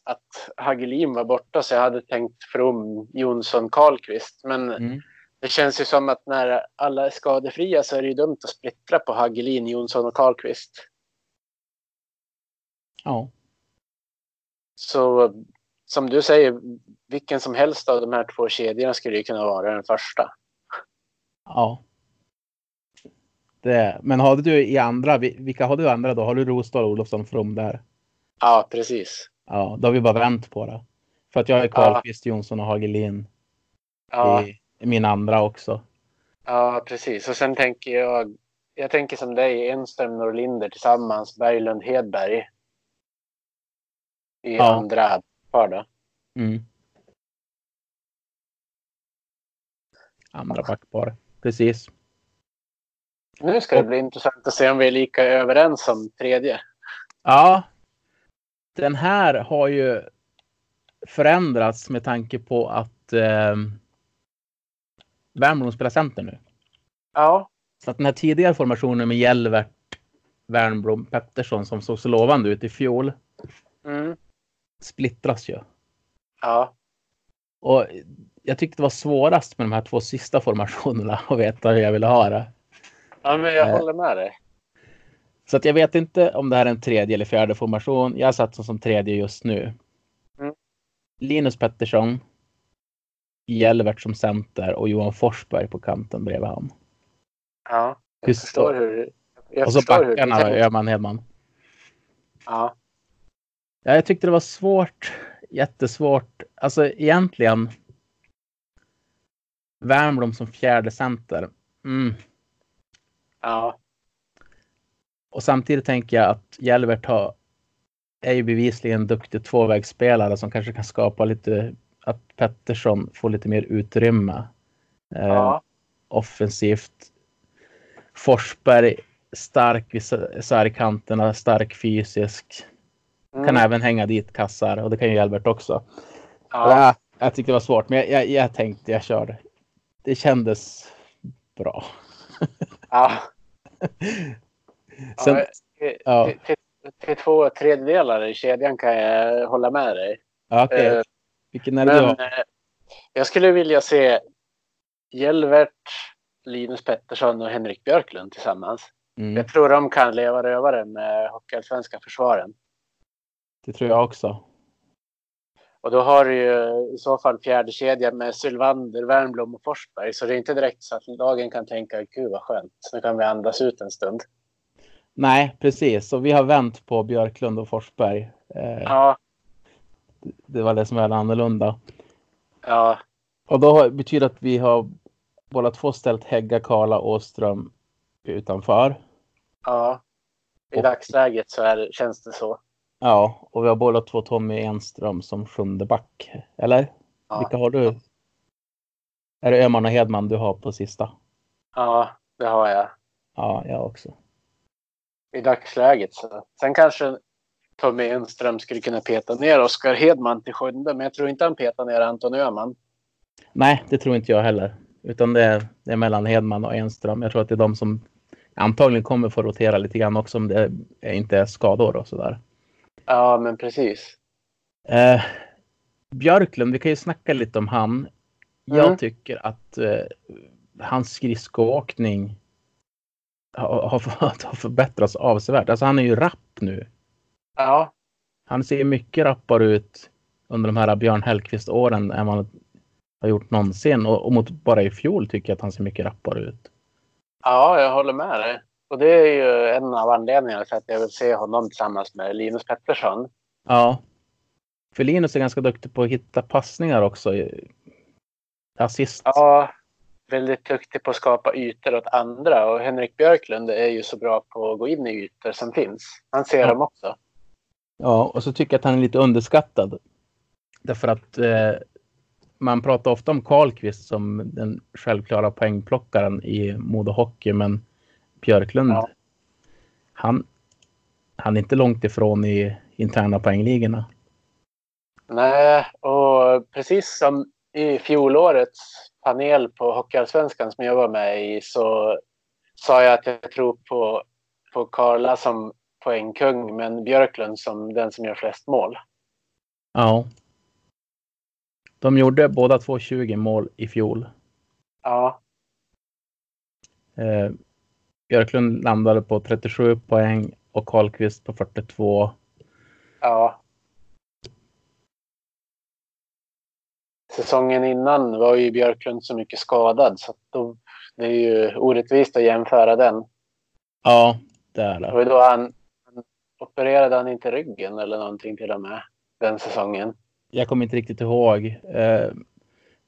att Hagelin var borta så jag hade tänkt From, Jonsson, Karlqvist. Men Mm. det känns ju som att när alla är skadefria så är det ju dumt att splittra på Hagelin, Jonsson och Karlqvist. Ja. Så som du säger, vilken som helst av de här två kedjorna skulle ju kunna vara den första. Ja. Det, men har du i andra, vi- vilka har du andra då? Har du Rosdahl, Olofsson, From där? Ja, precis. Ja, då har vi bara vänt på det. För att jag är Karlqvist, Jonsson och Hagelin Ja, i, i min andra också. ja, precis. Och sen tänker jag, jag tänker som dig, Enström, Norlinder tillsammans, Berglund, Hedberg. I Ja. andra par då. Mm. Andra backpar. Precis. Nu ska det bli intressant att se om vi är lika överens om tredje. Ja. Den här har ju förändrats med tanke på att eh, Värmland spelar center nu. Ja, Så att den här tidigare formationen med Jelvert, Wernbloom, Pettersson som såg så lovande ut i fjol mm. splittras ju. ja, Och jag tyckte det var svårast med de här två sista formationerna att veta hur jag ville ha det. ja men jag Eh. håller med dig. Så att jag vet inte om det här är en tredje eller fjärde formation. Jag satt som tredje just nu. Mm. Linus Pettersson. Jelvert som center och Johan Forsberg på kanten bredvid han. Ja, jag Hur förstår står- hur... Jag och så hur backarna tänker. Öhman Hedman. Ja, Ja, jag tyckte det var svårt. Jättesvårt. Alltså egentligen. Wernbloom som fjärde center. Mm. ja, Och samtidigt tänker jag att Jelvert har, är ju bevisligen en duktig tvåvägsspelare som kanske kan skapa lite, att Pettersson får lite mer utrymme eh, ja, offensivt. Forsberg stark vid särkanterna, stark fysisk. Kan mm, även hänga dit kassar och det kan ju Jelvert också. ja, Ja, jag tyckte det var svårt, men jag, jag, jag tänkte jag kör. Det kändes bra. ja. Sen, ja, till, till, till, två tredjedelar i kedjan kan jag hålla med dig. okej. Eh, Vilken är det Men har? eh, jag skulle vilja se Jelvert, Linus Pettersson och Henrik Björklund tillsammans. Mm, Jag tror de kan leva rövare med Hockeyallsvenska försvaren. det tror jag också. Och då har du ju i så fall fjärde kedjan med Sylvander, Wernbloom och Forsberg. Så det är inte direkt så att lagen kan tänka gud vad skönt. Nu kan vi andas ut en stund. Nej, precis. Så vi har vänt på Björklund och Forsberg. Eh, Ja, Det var det som var annorlunda. ja, Och då betyder att vi har båda två ställt Hägga, Karla, Åström utanför. ja. I Och- dagsläget så är, det- känns det så. Ja, och vi har båda två Tommy Enström som sjunde back. Eller? Ja. Vilka har du? Är det Öhman och Hedman du har på sista? Ja, det har jag. Ja, jag också. I dagsläget så. Sen kanske Tommy Enström skulle kunna peta ner Oskar Hedman till sjunde. Men jag tror inte han petar ner Anton Öhman. Nej, det tror inte jag heller. Utan det är, det är mellan Hedman och Enström. Jag tror att det är de som antagligen kommer få rotera lite grann också om det är- inte är skador och sådär. Ja, men precis. Eh, Björklund, vi kan ju snacka lite om han. Jag Mm. tycker att eh, hans skridskoåkning har, har, förbättrats avsevärt. Alltså han är ju rapp nu. Ja, Han ser mycket rappare ut under de här Björn Hellkvist-åren än man har gjort någonsin. Och, och mot bara i fjol tycker jag att han ser mycket rappare ut. ja, jag håller med dig. Och det är ju en av anledningarna till att jag vill se honom tillsammans med Linus Pettersson. Ja. För Linus är ganska duktig på att hitta passningar också. Assist. Ja, väldigt duktig på att skapa ytor åt andra. Och Henrik Björklund är ju så bra på att gå in i ytor som finns. Han ser Ja. dem också. Ja, och så tycker jag att han är lite underskattad. Därför att eh, man pratar ofta om Karlqvist som den självklara poängplockaren i Modo Hockey, men Björklund, Ja. han, han är inte långt ifrån i interna poängligorna. Nej, och precis som i fjolårets panel på Hockeyallsvenskan som jag var med i så sa jag att jag tror på, på Karla som poängkung men Björklund som den som gör flest mål. Ja. De gjorde båda två 20 mål i fjol. Ja, Eh, Björklund landade på 37 poäng och Karlqvist på 42. ja. Säsongen innan var ju Björklund så mycket skadad så då, det är ju orättvist att jämföra den. Ja, det är Det ju då han, han opererade han inte ryggen eller någonting till och med den säsongen. Jag kommer inte riktigt ihåg. Eh,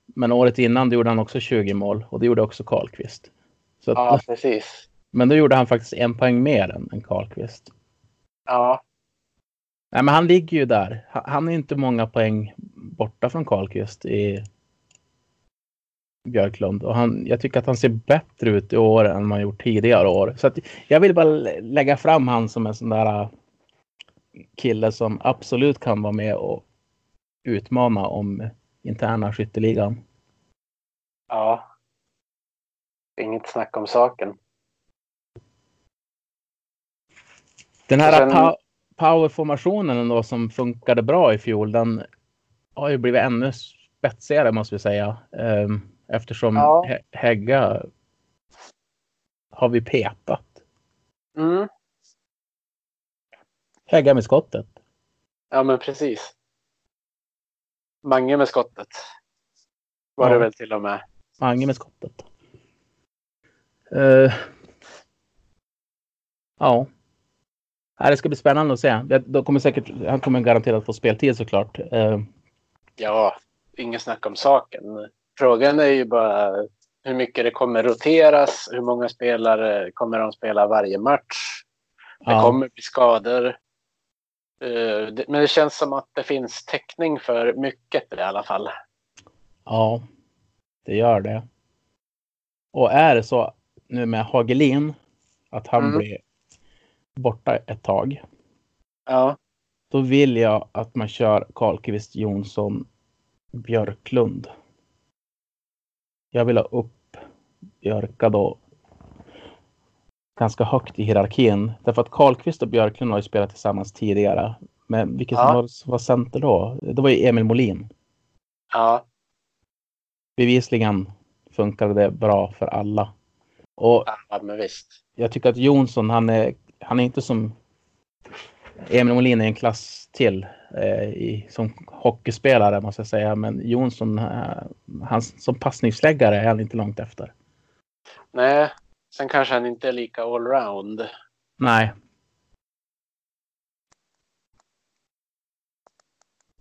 men året innan då gjorde han också 20 mål och det gjorde också Karlqvist. Att, Ja, precis. Men då gjorde han faktiskt en poäng mer än, än Karlqvist. Ja, Nej, men han ligger ju där. Han, han är inte många poäng borta från Karlqvist i Björklund. Och han, jag tycker att han ser bättre ut i år än man gjort tidigare år. Så jag vill bara lä- lägga fram han som en sån där äh, kille som absolut kan vara med och utmana om interna skytteligan. ja. Inget snack om saken. Den här sen- pow- powerformationen då som funkade bra i fjol, den har ju blivit ännu spetsigare måste vi säga. Ehm, Eftersom Ja. He- Hägga har vi petat. Mm. Hägga med skottet. Ja, men precis. Mange med skottet. Var Ja. det väl till och med. Mange med skottet. Eh, ja. Det ska bli spännande att se. De kommer säkert, han kommer garanterat få speltid såklart. Eh, Ja, inget snack om saken. Frågan är ju bara hur mycket det kommer roteras. Hur många spelare kommer de spela varje match? Det ja. kommer bli skador. Eh, Men det känns som att det finns täckning för mycket i alla fall. Ja, det gör det. Och är det så nu med Hagelin att han Mm. blir borta ett tag. Ja, Då vill jag att man kör Karlqvist, Jonsson, Björklund. Jag vill ha upp Björka då ganska högt i hierarkin. Därför att Karlqvist och Björklund har ju spelat tillsammans tidigare. Men vilket Ja. var, var center då? Det var ju Emil Molin. ja, Bevisligen funkade det bra för alla. Och ja men visst. jag tycker att Jonsson, han är, han är inte som Emil Molin är en klass till eh, i, som hockeyspelare måste jag säga. Men Jonsson, eh, han, som passningsläggare är han inte långt efter. Nej, sen kanske han inte är lika allround. Nej,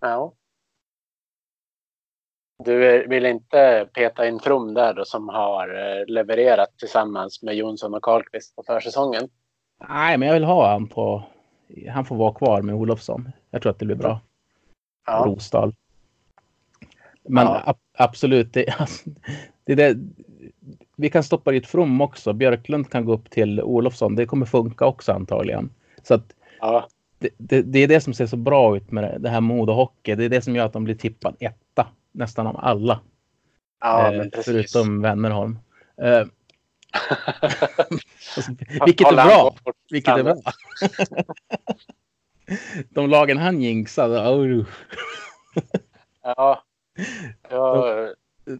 Ja. Du vill inte peta in From där då som har eh, levererat tillsammans med Jonsson och Karlqvist på försäsongen? nej, men jag vill ha han på. Han får vara kvar med Olofsson. Jag tror att det blir bra. Ja, Rosdahl. Men Ja. ab- absolut, det, alltså, det där, vi kan stoppa dit From också. Björklund kan gå upp till Olofsson. Det kommer funka också antagligen. Så att ja, det, det, det är det som ser så bra ut med det, det här Modo Hockey. Det är det som gör att de blir tippad etta nästan av alla. ja eh, förutom Wennerholm. Eh, alltså, vilket är bra. Vilket är bra. De lagen han jinxade. Oh, Ja. ja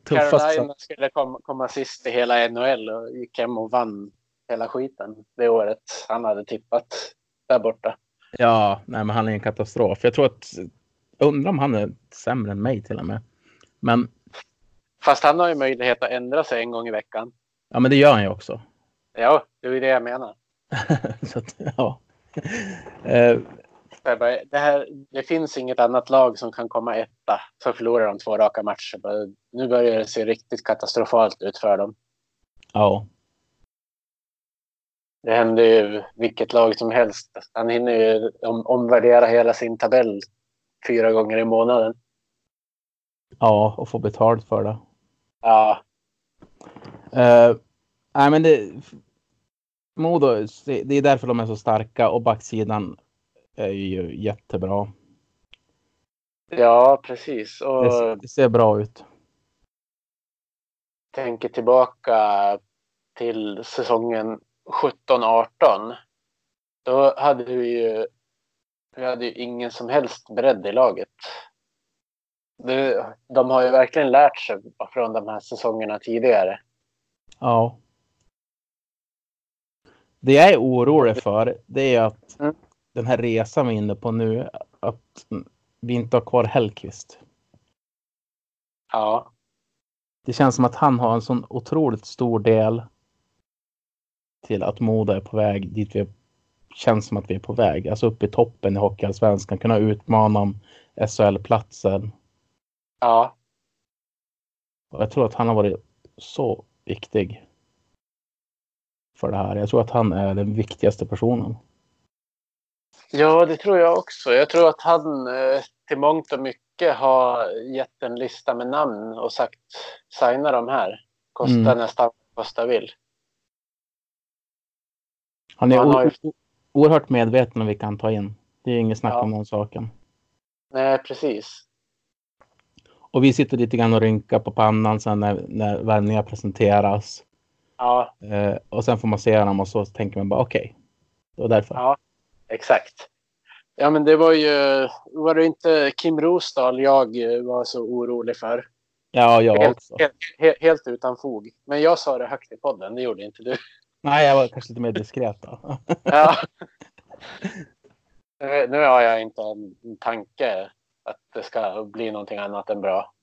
Carolina skulle komma, komma sist i hela NHL och gick hem och vann hela skiten det året han hade tippat där borta. Ja, nej, men han är en katastrof. Jag tror att, undrar om han är sämre än mig till och med. Men, Fast han har ju möjlighet att ändra sig en gång i veckan. ja men det gör han ju också. Ja, det är det jag menar. Så att, ja. Bara, Det, här, det finns inget annat lag som kan komma etta så förlorar de två raka matcher. Bara, Nu börjar det se riktigt katastrofalt ut för dem. ja. Det händer ju vilket lag som helst. Han hinner ju om, omvärdera hela sin tabell fyra gånger i månaden. Ja, och få betalt för det. Ja, Uh, nej, men det. Modo, det är därför de är så starka och backsidan är ju jättebra. ja precis. Och Det, det ser bra ut. tänker tillbaka till säsongen 17-18. Då hade vi ju, vi hade ju ingen som helst bredd i laget. Det, de har ju verkligen lärt sig från de här säsongerna tidigare. Ja. Det jag är orolig för det är att Mm. Den här resan vi är inne på nu, att vi inte har kvar Hellqvist. Ja, Det känns som att han har en sån otroligt stor del till att Modo är på väg dit vi känns som att vi är på väg. Alltså upp i toppen i Hockeyallsvenskan, kunna utmana om SHL-platsen. ja, Och jag tror att han har varit så viktig för det här. Jag tror att han är den viktigaste personen. Ja, det tror jag också. Jag tror att han eh, till mångt och mycket har gett en lista med namn och sagt signa de här. Kosta Mm. nästan vad kosta vill. Han är Han har oerhört medveten om vilka han tar in. Det är inget snack Ja. om den saken. Nej, precis. Och vi sitter lite grann och rynkar på pannan sen när, när värvningar presenteras. Ja, Eh, och sen får man se dem och så tänker man bara okej. det var därför. Ja. Exakt. Ja, men det var ju, var det inte Kim Rosdahl jag eh, var så orolig för? Ja, jag Helt, också. helt, helt, helt utan fog. Men jag sa det högt i podden, det gjorde inte du. Nej, jag var kanske lite mer diskret då. Ja. Nu- nu har jag inte en tanke att det ska bli någonting annat än bra.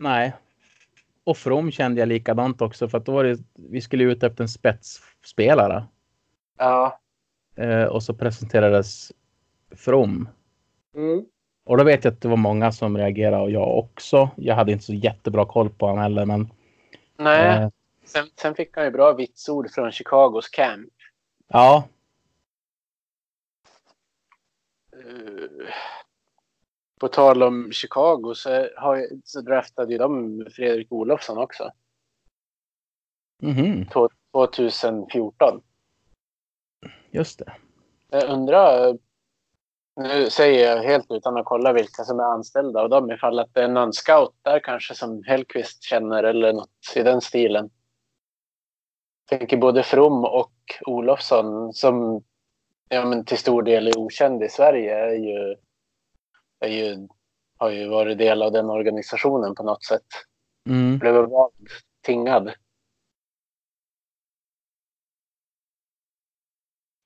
Nej. Och From kände jag likadant också för att då var det, vi skulle ut efter en spetsspelare. Ja. Eh, och så presenterades From. Mm. Och då vet jag att det var många som reagerade och jag också. Jag hade inte så jättebra koll på honom heller men. Nej, Eh, sen, sen fick han ju bra vitsord från Chicagos camp. ja, Eh, På tal om Chicago så, har, jag- så draftade ju de Fredrik Olofsson också. mhm, 2014. Just det. Jag undrar, nu säger jag helt utan att kolla vilka som är anställda av dem, ifall att det är någon scout där kanske som Hellqvist känner eller något i den stilen. Jag tänker både From och Olofsson som ja, men till stor del är okänd i Sverige är ju, är ju, har ju varit del av den organisationen på något sätt. Mm. Blev vald, tingad.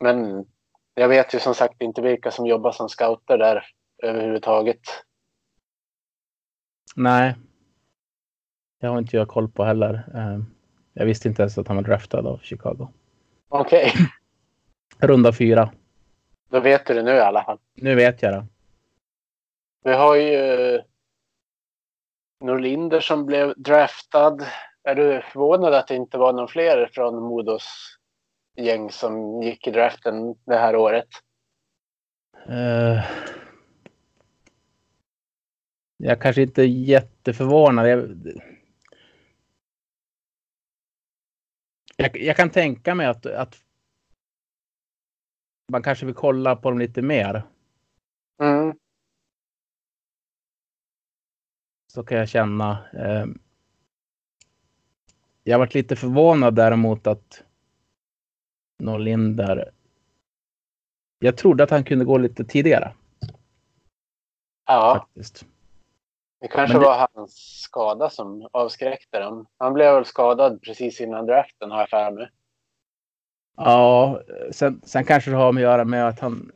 Men jag vet ju som sagt inte vilka som jobbar som scouter där överhuvudtaget. Nej. Det har inte jag koll på heller. Eh, Jag visste inte ens att han var draftad av Chicago. Okej, Runda fyra. då vet du det nu i alla fall. Nu vet jag det. Vi har ju Norlinder som blev draftad. Är du förvånad att det inte var någon fler från Modos gäng som gick i draften det här året? Eh, Jag kanske inte är jätteförvånad. Jag, jag, jag kan tänka mig att, att man kanske vill kolla på dem lite mer. Mm. Så kan jag känna. Eh, jag varit lite förvånad däremot att Norlinder. Jag trodde att han kunde gå lite tidigare Ja, faktiskt. det kanske det- var hans skada som avskräckte dem. Han blev väl skadad precis innan draften har jag för mig. Ja, sen, sen kanske det har med att göra med att han...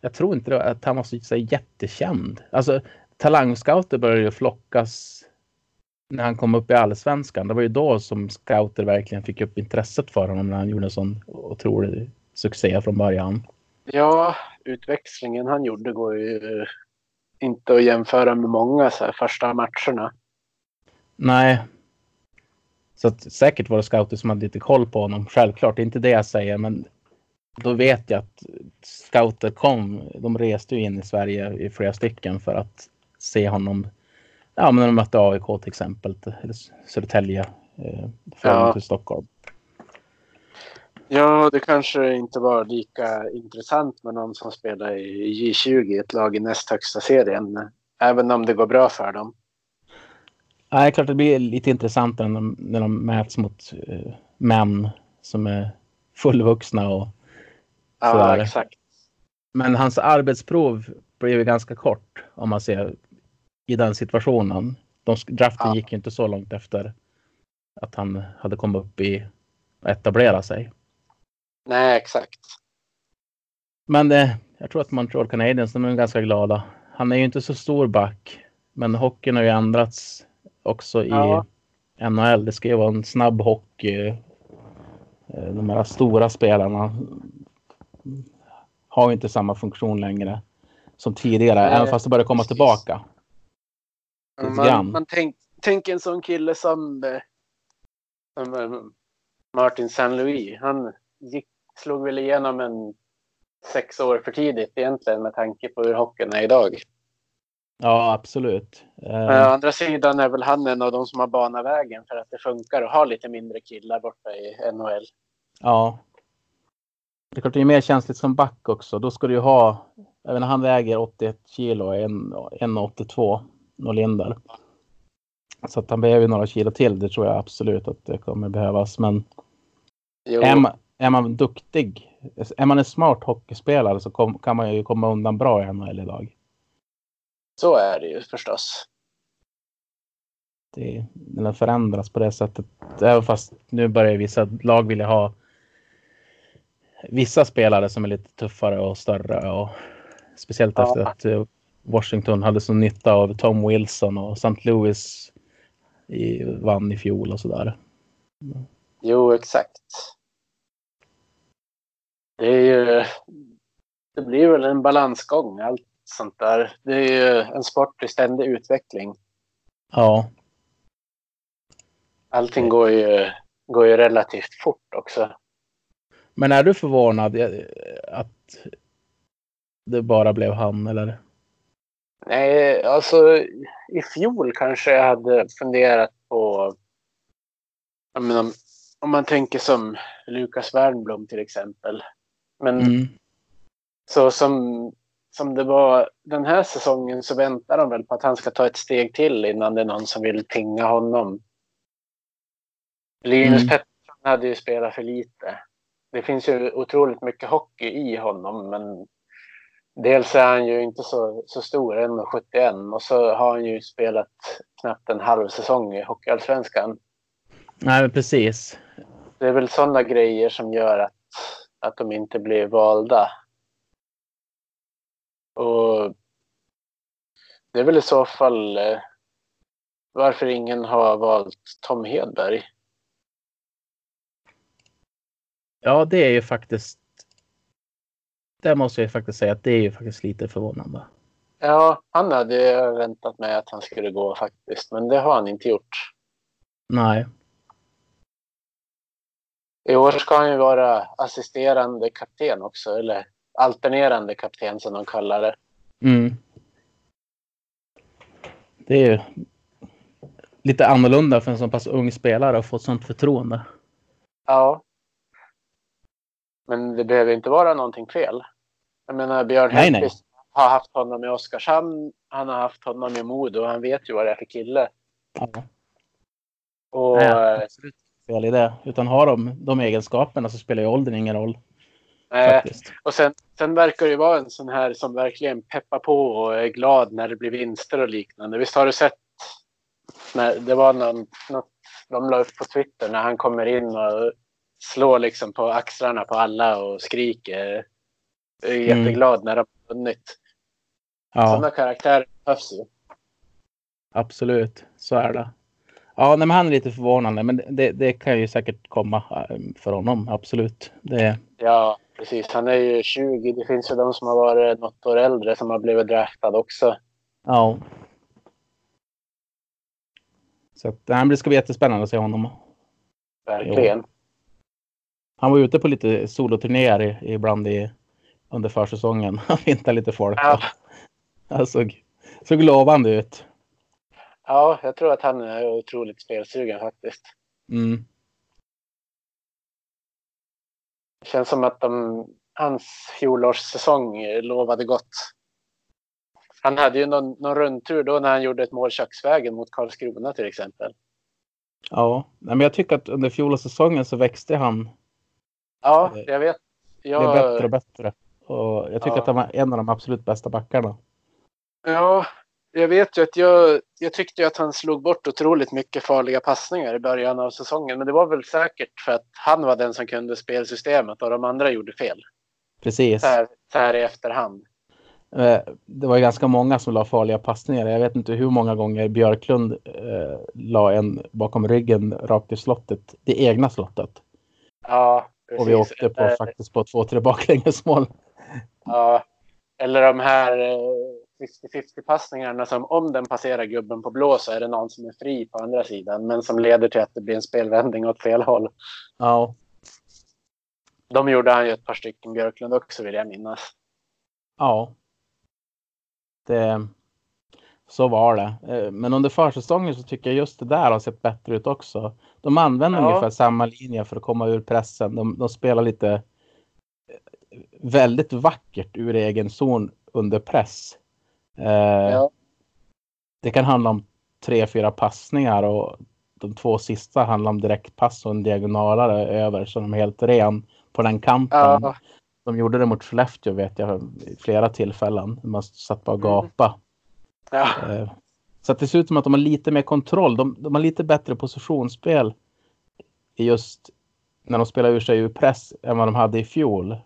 Jag tror inte det, att han var så, så jättekänd. Alltså, talangscouter började ju flockas när han kom upp i allsvenskan. Det var ju då som scouter verkligen fick upp intresset för honom när han gjorde en sån otrolig succé från början. Ja, utväxlingen han gjorde går ju inte att jämföra med många så här, första matcherna. Nej. Så att, säkert var det scouter som hade lite koll på honom. Självklart, det är inte det jag säger, men då vet jag att scouter kom. De reste ju in i Sverige i flera stycken för att se honom. Ja, men när de mötte AIK till exempel, eller Södertälje, eh, ja. till Stockholm. Ja, det kanske inte var lika intressant med någon som spelar i J20, ett lag i näst högsta serien. Även om det går bra för dem. Nej, klart det blir lite intressantare när de, när de mäts mot uh, män som är fullvuxna och Ja, sådär. exakt. Men hans arbetsprov blev ganska kort om man ser i den situationen. De, draften ja. gick ju inte så långt efter att han hade kommit upp i och etablera sig. Nej, exakt. Men eh, jag tror att Montreal Canadiens de är ganska glada. Han är ju inte så stor back, men hockeyn har ju ändrats också i ja. NHL. Det ska ju vara en snabb hockey. Eh, de här stora spelarna har inte samma funktion längre som tidigare, Nej, även fast det börjar komma tillbaka. Man, man tänk, tänk en sån kille som, eh, som eh, Martin Saint Louis. Han gick, slog väl igenom en sex år för tidigt egentligen med tanke på hur hockeyn är idag. Ja, absolut. Men å andra sidan är väl han en av de som har banat vägen för att det funkar att ha lite mindre killar borta i NHL. Ja. Det är klart det är mer känsligt som back också. Då ska du ju ha, även han väger 81 kilo, 1,82 Norlinder. Så att han behöver några kilo till. Det tror jag absolut att det kommer behövas. Men är man, är man duktig, är man en smart hockeyspelare så kom, kan man ju komma undan bra i NHL idag. Så är det ju förstås. Det, den förändras på det sättet. Även fast nu börjar vissa lag vilja ha vissa spelare som är lite tuffare och större. Och speciellt ja. efter att eh, Washington hade så nytta av Tom Wilson och St. Louis i, vann i fjol och sådär. Jo, exakt. Det är ju... Det blir väl en balansgång, allt sånt där. Det är ju en sport i ständig utveckling. Ja. Allting går ju, går ju relativt fort också. Men är du förvånad att det bara blev han eller? Nej, alltså i fjol kanske jag hade funderat på menar, om man tänker som Lukas Wernblom till exempel. Men mm. så som, som det var den här säsongen så väntar de väl på att han ska ta ett steg till innan det är någon som vill tinga honom. Linus mm. Pettersson hade ju spelat för lite det finns ju otroligt mycket hockey i honom, men dels är han ju inte så, så stor, 1,71 och så har han ju spelat knappt en halv säsong i Hockeyallsvenskan. Nej, precis. Det är väl sådana grejer som gör att, att de inte blir valda. Och det är väl i så fall eh, varför ingen har valt Tom Hedberg. Ja, det är ju faktiskt. Det måste jag faktiskt säga att det är ju faktiskt lite förvånande. Ja, han hade väntat mig att han skulle gå faktiskt, men det har han inte gjort. Nej. I år ska han ju vara assisterande kapten också, eller alternerande kapten som de kallar det. Mm. Det är ju lite annorlunda för en så pass ung spelare att få sånt förtroende. Ja, men det behöver inte vara någonting fel. Jag menar Björn nej, Hellkvist har haft honom i Oskarshamn. Han har haft honom i Modo. Han vet ju vad det är för kille. Ja. Och, nej, absolut fel i det. Utan har de de egenskaperna så spelar ju åldern ingen roll. Nej, och sen, sen verkar det vara en sån här som verkligen peppar på och är glad när det blir vinster och liknande. Visst har du sett när det var någon, något de la upp på Twitter när han kommer in och slår liksom på axlarna på alla och skriker. Jag är Mm. jätteglad när de har vunnit. Ja, Sådana karaktärer behövs ju. absolut. Så är det. Ja, nej, men han är lite förvånande, men det, det kan ju säkert komma eh, för honom. Absolut. Det, Ja, precis. Han är ju 20. Det finns ju de som har varit något år äldre som har blivit draftad också. ja. Så att, nej, det ska bli jättespännande att se honom. Verkligen. Han var ute på lite soloturnéer i- ibland i, under försäsongen. Han hittade lite folk. Ja. Han såg, såg lovande ut. Ja, jag tror att han är otroligt spelsugen faktiskt. Mm. Det känns som att de, hans fjolårssäsong lovade gott. Han hade ju någon, någon rundtur då när han gjorde ett mål köksvägen mot Karlskrona till exempel. Ja, men jag tycker att under fjolårssäsongen så växte han. Ja, Det- jag vet. Blev bättre och Jag, bättre. Och jag tycker Ja. att han var en av de absolut bästa backarna. ja, jag vet ju att jag, jag tyckte att han slog bort otroligt mycket farliga passningar i början av säsongen. Men det var väl säkert för att han var den som kunde spelsystemet och de andra gjorde fel. Precis. Så här, så här i efterhand. Eh, Det var ganska många som la farliga passningar. Jag vet inte hur många gånger Björklund eh, la en bakom ryggen rakt i slottet. Det egna slottet. Ja, precis. Och vi åkte på Eh, faktiskt på två, tre baklängesmål. Ja, eller de här eh, 50-50 passningarna som om den passerar gubben på blå så är det någon som är fri på andra sidan men som leder till att det blir en spelvändning åt fel håll. Ja, De gjorde han ju ett par stycken Björklund också vill jag minnas. ja. Det, så var det. Eh, Men under försäsongen så tycker jag just det där har sett bättre ut också. De använder Ja. ungefär samma linje för att komma ur pressen. De, de spelar lite eh, väldigt vackert ur egen zon under press. Eh, Ja. Det kan handla om tre, fyra passningar och de två sista handlar om direktpass och en diagonalare över så de är helt ren på den kanten. Ja, De gjorde det mot Skellefteå vet jag i flera tillfällen. Man satt bara och Mm. gapa. ja, Eh, Så att det ser ut som att de har lite mer kontroll. De, de har lite bättre positionsspel just när de spelar ur sig ur press än vad de hade i fjol.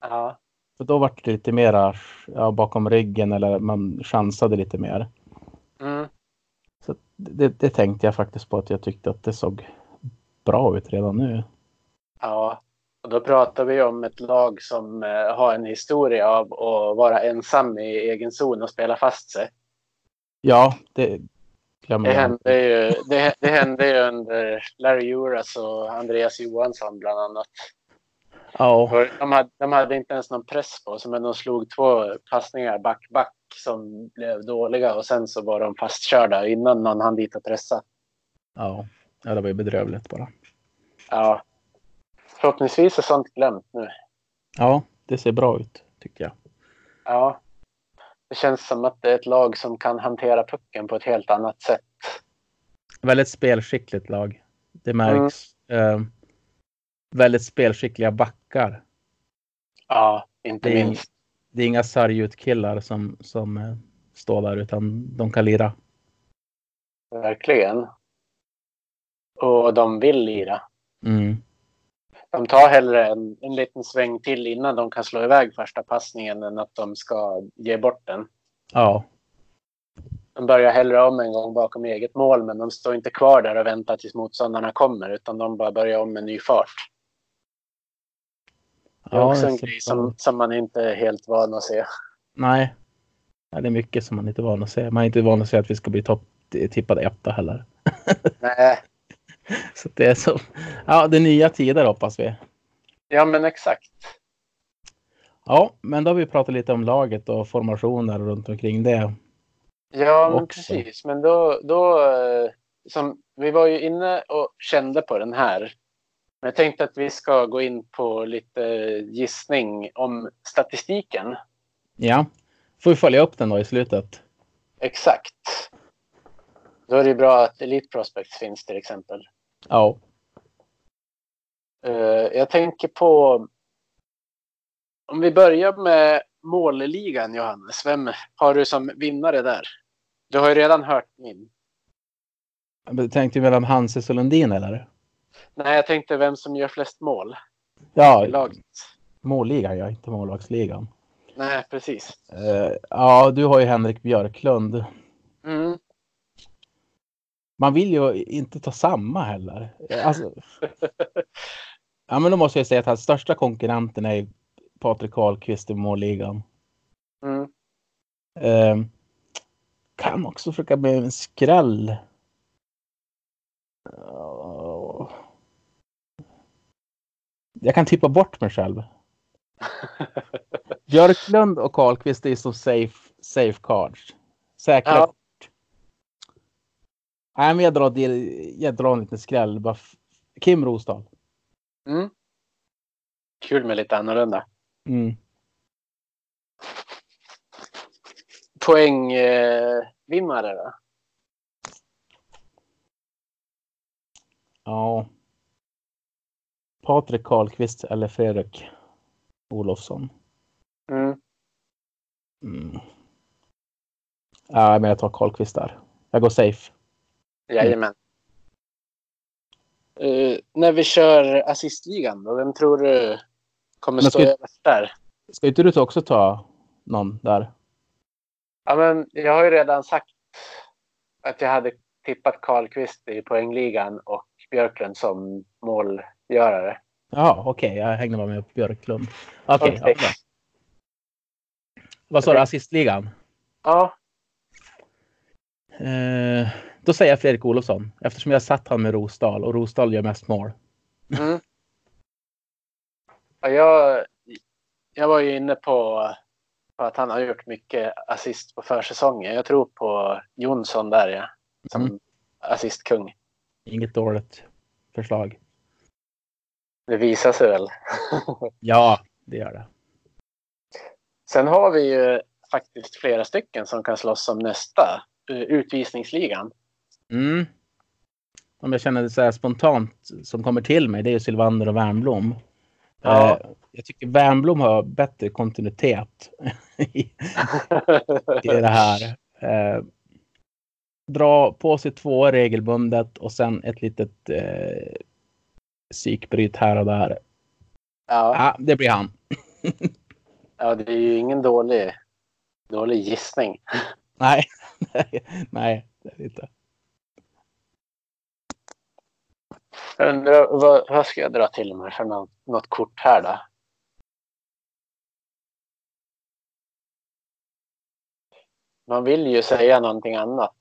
Ja, För då var det lite mera ja, bakom ryggen eller man chansade lite mer. mm, Så det, det tänkte jag faktiskt på att jag tyckte att det såg bra ut redan nu. ja. Och då pratar vi om ett lag som eh, har en historia av att vara ensam i egen zon och spela fast sig. Ja, det glömmer Det hände ju, det, det hände ju under Larry Juras och Andreas Johansson bland annat. För De hade, de hade inte ens någon press på sig, men de slog två passningar back-back som blev dåliga och sen så var de fastkörda innan någon hann dit och pressa. ja. ja, det var ju bedrövligt bara. Ja. Förhoppningsvis är sånt glömt nu. Ja, det ser bra ut tycker jag. Ja. Det känns som att det är ett lag som kan hantera pucken på ett helt annat sätt. Väldigt spelskickligt lag. Det märks. Eh, väldigt spelskickliga backar. Ja, inte Det är- minst. Det är inga sargutkillar som, som eh, står där utan de kan lira. Verkligen. Och de vill lira. Mm. De tar hellre en, en liten sväng till innan de kan slå iväg första passningen än att de ska ge bort den. Ja, De börjar hellre om en gång bakom eget mål, men de står inte kvar där och väntar tills motståndarna kommer, utan de bara börjar om med ny fart. Det är ja också en grej som, som man inte är helt van att se. Nej. Ja, det är mycket som man inte är van att se. Man är inte van att se att vi ska bli topp tippade etta heller. Nej, Så det är så. Ja, det är nya tider hoppas vi. ja men exakt. Ja, men då har vi pratat lite om laget och formationer runt omkring det. Ja, men Också. precis. Men då, då eh, som, vi var ju inne och kände på den här. Men jag tänkte att vi ska gå in på lite gissning om statistiken. Ja, får vi följa upp den då i slutet. Exakt. Då är det bra att Elite Prospects finns till exempel. Ja, Eh, jag tänker på om vi börjar med målligan Johannes. Vem har du som vinnare där? Du har ju redan hört min. jag tänkte mellan Hanses och Lundin eller? Nej, jag tänkte vem som gör flest mål Ja, i laget. målligan ja, inte målvaktsligan. Nej, precis. Eh, ja, du har ju Henrik Björklund. Mm. Man vill ju inte ta samma heller. Alltså, ja, men då måste jag säga att hans största konkurrenten är Patrik Karlqvist i målligan. Mm. Eh, kan också försöka med en skräll. Ja. Jag kan tippa bort mig själv. Björklund och Karlqvist är som safe, safe cards. Säkra Ja. kort. Nej, men jag drar, jag drar en liten skräll. Bara Kim Rosdahl. Mm. Kul med lite annorlunda. Mm. Poängvinnare eh, då? Ja. Patrik Karlqvist eller Fredrik Olofsson. Mm. Mm. Ja, men jag tar Karlqvist där. Jag går safe. Jajamän. Eh, när vi kör assistligan då, vem tror du kommer Men stå ska- överst där? Ska inte du också ta någon där? Ja, men jag har ju redan sagt att jag hade tippat Karlqvist i poängligan och Björklund som målgörare. Ja, okej. jag hängde bara med på Björklund. Okej. Ja, bra. Vad sa du? Assistligan? Ja, Eh, då säger jag Fredrik Olofsson eftersom jag satt han med Rosdahl och Rosdahl gör mest mål. mm. ja jag, jag var ju inne på, på att han har gjort mycket assist på försäsongen. Jag tror på Jonsson där ja, som Mm. assistkung. Inget dåligt förslag. Det visar sig väl. Ja, det gör det. Sen har vi ju faktiskt flera stycken som kan slåss om nästa eh, utvisningsligan. Mm. Om jag känner det så här spontant som kommer till mig, det är ju Sylvander och Wernbloom. Ja. Eh, jag tycker Wernbloom har bättre kontinuitet i, i det här. Eh, dra på sig två regelbundet och sen ett litet psykbryt här och där. ja, Ja, det blir han. ja, det är ju ingen dålig, dålig gissning. Nej, nej, det är det inte. Jag undrar, vad, vad ska jag dra till med för något, något kort här då? Man vill ju säga någonting annat.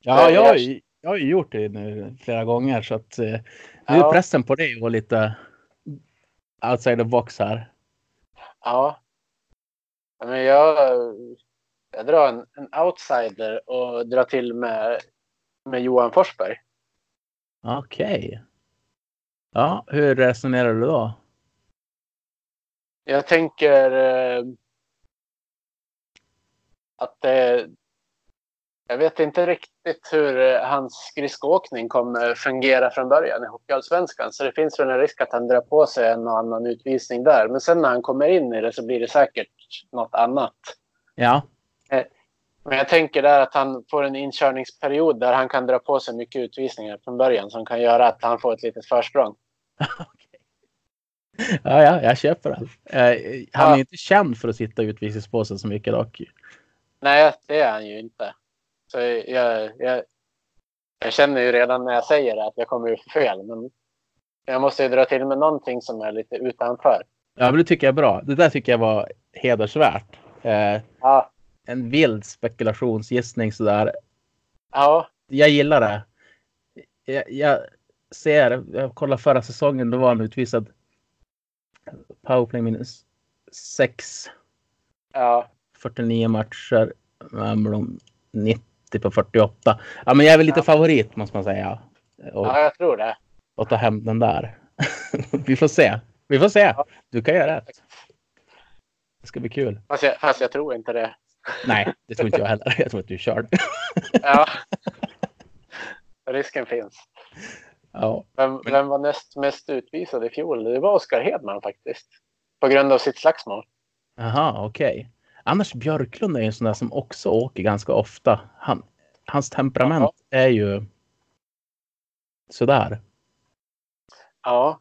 Ja, jag, jag- har ju gjort det nu flera gånger så att eh, nu är Ja. pressen på dig vara lite outside the box här. Ja. Men jag, jag drar en, en outsider och drar till med, med Johan Forsberg. Okej. Ja, hur resonerar du då? Jag tänker eh, att det... Jag vet inte riktigt hur eh, hans skridskoåkning kommer fungera från början i Hockeyallsvenskan. Så det finns väl en risk att han drar på sig en och annan utvisning där. Men sen när han kommer in i det så blir det säkert något annat. Ja, Men jag tänker där att han får en inkörningsperiod där han kan dra på sig mycket utvisningar från början som kan göra att han får ett litet försprång. ja, ja jag köper det. Eh, han Ja. är inte känd för att sitta i utvisningspåsen så mycket dock. Nej, det är han ju inte. Så jag, jag, jag känner ju redan när jag säger det att jag kommer ju fel. Men jag måste ju dra till med någonting som är lite utanför. Ja, men det tycker jag är bra. Det där tycker jag var hedersvärt. Eh, Ja, en vild spekulationsgissning sådär. ja, Jag gillar det. Jag, jag ser, jag kollar förra säsongen, då var han utvisad powerplay minus 6, ja, 49 matcher. Wernbloom 90 på 48. Ja, men jag är väl lite Ja. favorit måste man säga. Och, ja, jag tror det. och ta hem den där. Vi får se. Vi får se. Du kan göra rätt. Det ska bli kul. Fast jag, fast jag tror inte det. Nej, det tror inte jag heller. Jag tror att du är körd. Ja. Risken finns. Ja. Vem, vem var näst mest utvisad i fjol? Det var Oskar Hedman faktiskt. På grund av sitt slagsmål. Jaha, okej. Annars Björklund är en sån där som också åker ganska ofta. Han, hans temperament är ju sådär. Ja.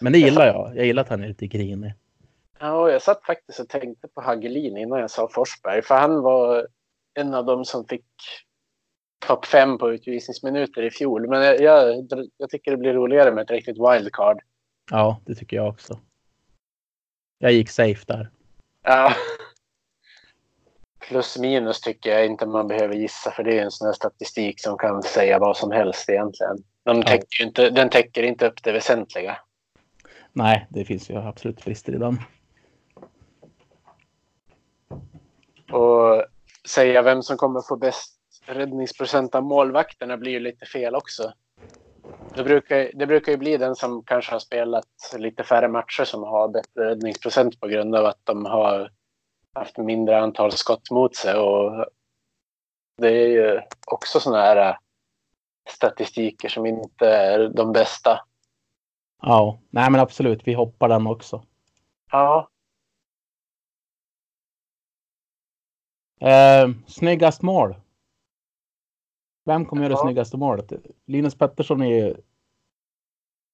Men det gillar jag. Jag gillar att han är lite grinig. Ja, jag satt faktiskt och tänkte på Hagelin innan jag sa Forsberg. För han var en av dem som fick topp fem på utvisningsminuter i fjol. Men jag, jag, jag tycker det blir roligare med ett riktigt wildcard. Ja, det tycker jag också. Jag gick safe där. Ja. Plus minus tycker jag inte man behöver gissa för det är en sån här statistik som kan säga vad som helst egentligen. De täcker ju inte, den täcker inte upp det väsentliga. Nej, det finns ju absolut brister i den. Och säga vem som kommer få bäst räddningsprocent av målvakterna blir ju lite fel också. Det brukar, det brukar ju bli den som kanske har spelat lite färre matcher som har bättre räddningsprocent på grund av att de har haft mindre antal skott mot sig. Och det är ju också sådana här statistiker som inte är de bästa. Ja, nej men absolut. Vi hoppar den också. Ja, Eh, snyggast mål. Vem kommer göra det Ja. snyggaste målet? Linus Pettersson är ju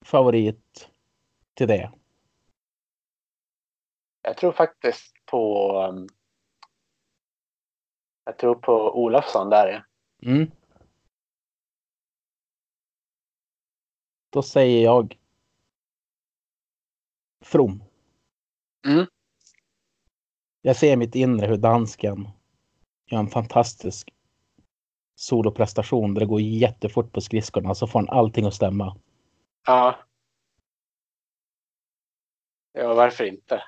favorit till det. jag tror faktiskt på... um, Jag tror på Olofsson där. Mm. Då säger jag From. Mm. Jag ser i mitt inre hur dansken gör en fantastisk soloprestation där det går jättefort på skridskorna så får han allting att stämma. Ja. Ja, varför inte?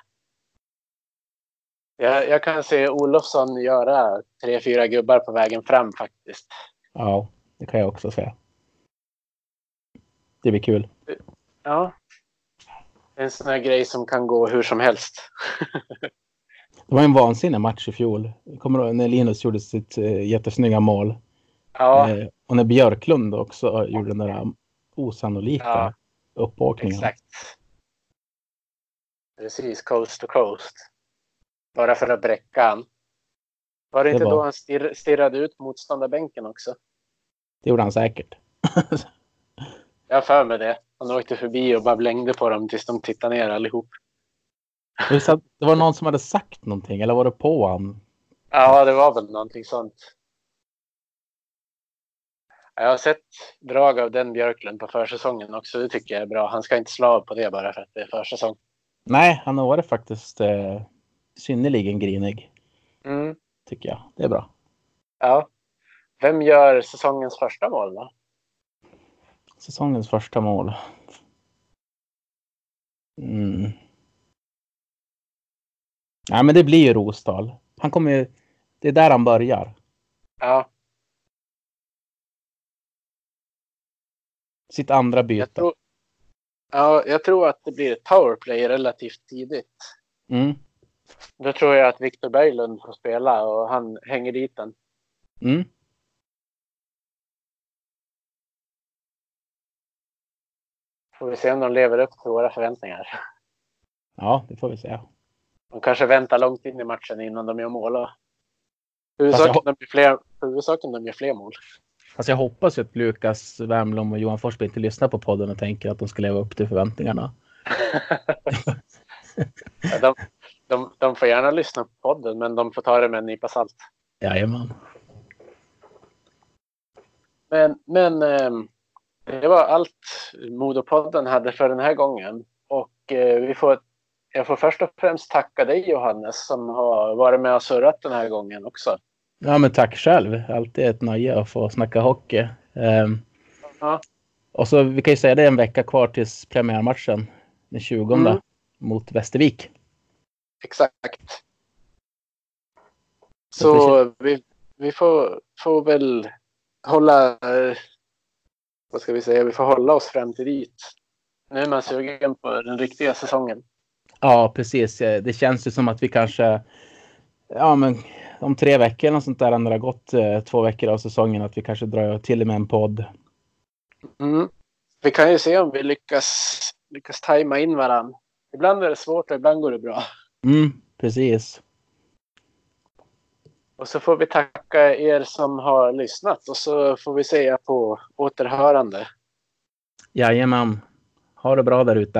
Jag, jag kan se Olofsson göra tre, fyra gubbar på vägen fram faktiskt. Ja, det kan jag också säga. Det blir kul. Ja. En sån här grej som kan gå hur som helst. Det var en vansinnig match i fjol. Kommer ihåg när Linus gjorde sitt eh, jättesnygga mål. Ja, Eh, och när Björklund också gjorde den där osannolika Ja, uppåkningen. exakt. Precis, coast to coast. Bara för att bräcka han. Var det, Det inte var- då han stirr, stirrade ut motståndarbänken också? Det gjorde han säkert. Jag har för mig det. Han åkte förbi och bara blängde på dem tills de tittade ner allihop. Det var- någon som hade sagt någonting eller var det på han? Ja, det var väl någonting sånt. Jag har sett drag av den Björklund på försäsongen också. Det tycker jag är bra. Han ska inte slå av på det bara för att det är försäsong. Nej, han har varit faktiskt eh, synnerligen grinig. Mm. Tycker jag. Det är bra. Ja. Vem gör säsongens första mål då? Säsongens första mål. Mm. Ja, men det blir ju Rosdahl. Han kommer ju... Det är där han börjar. Ja, Sitt andra jag byte. tror, ja, jag tror att det blir ett powerplay relativt tidigt. Mm. Då tror jag att Viktor Berglund får spela och han hänger dit den. Mm. Får vi se om de lever upp till våra förväntningar. Ja, det får vi säga. De kanske väntar långt in i matchen innan de gör mål. Huvudsaken jag- de gör fler, huvudsaken de gör fler mål. Fast jag hoppas ju att Lukas Wernbloom och Johan Forsberg inte lyssnar på podden och tänker att de ska leva upp till förväntningarna. Ja, de, de, de får gärna lyssna på podden, men de får ta det med en nypa salt. Jajamän. Men, men ehm, det var allt Modopodden hade för den här gången. Och eh, vi får, jag får först och främst tacka dig Johannes som har varit med och surrat den här gången också. Ja, men tack själv. Alltid ett nöje att få snacka hockey. Ehm, Ja. Och så vi kan ju säga det är en vecka kvar tills premiärmatchen den 20 Mm. mot Västervik. Exakt. Så vi, vi får, får väl hålla... Vad ska vi säga? Vi får hålla oss fram till dit. Nu är man sugen på den riktiga säsongen. Ja, precis. Det känns ju som att vi kanske, ja men om tre veckor eller sånt där när det har gått eh, två veckor av säsongen att vi kanske drar till med en podd. Mm. Vi kan ju se om vi lyckas, lyckas tajma in varandra. Ibland är det svårt och ibland går det bra. Mm, precis. Och så får vi tacka er som har lyssnat och så får vi säga på återhörande. Jajamän. Ha det bra där ute.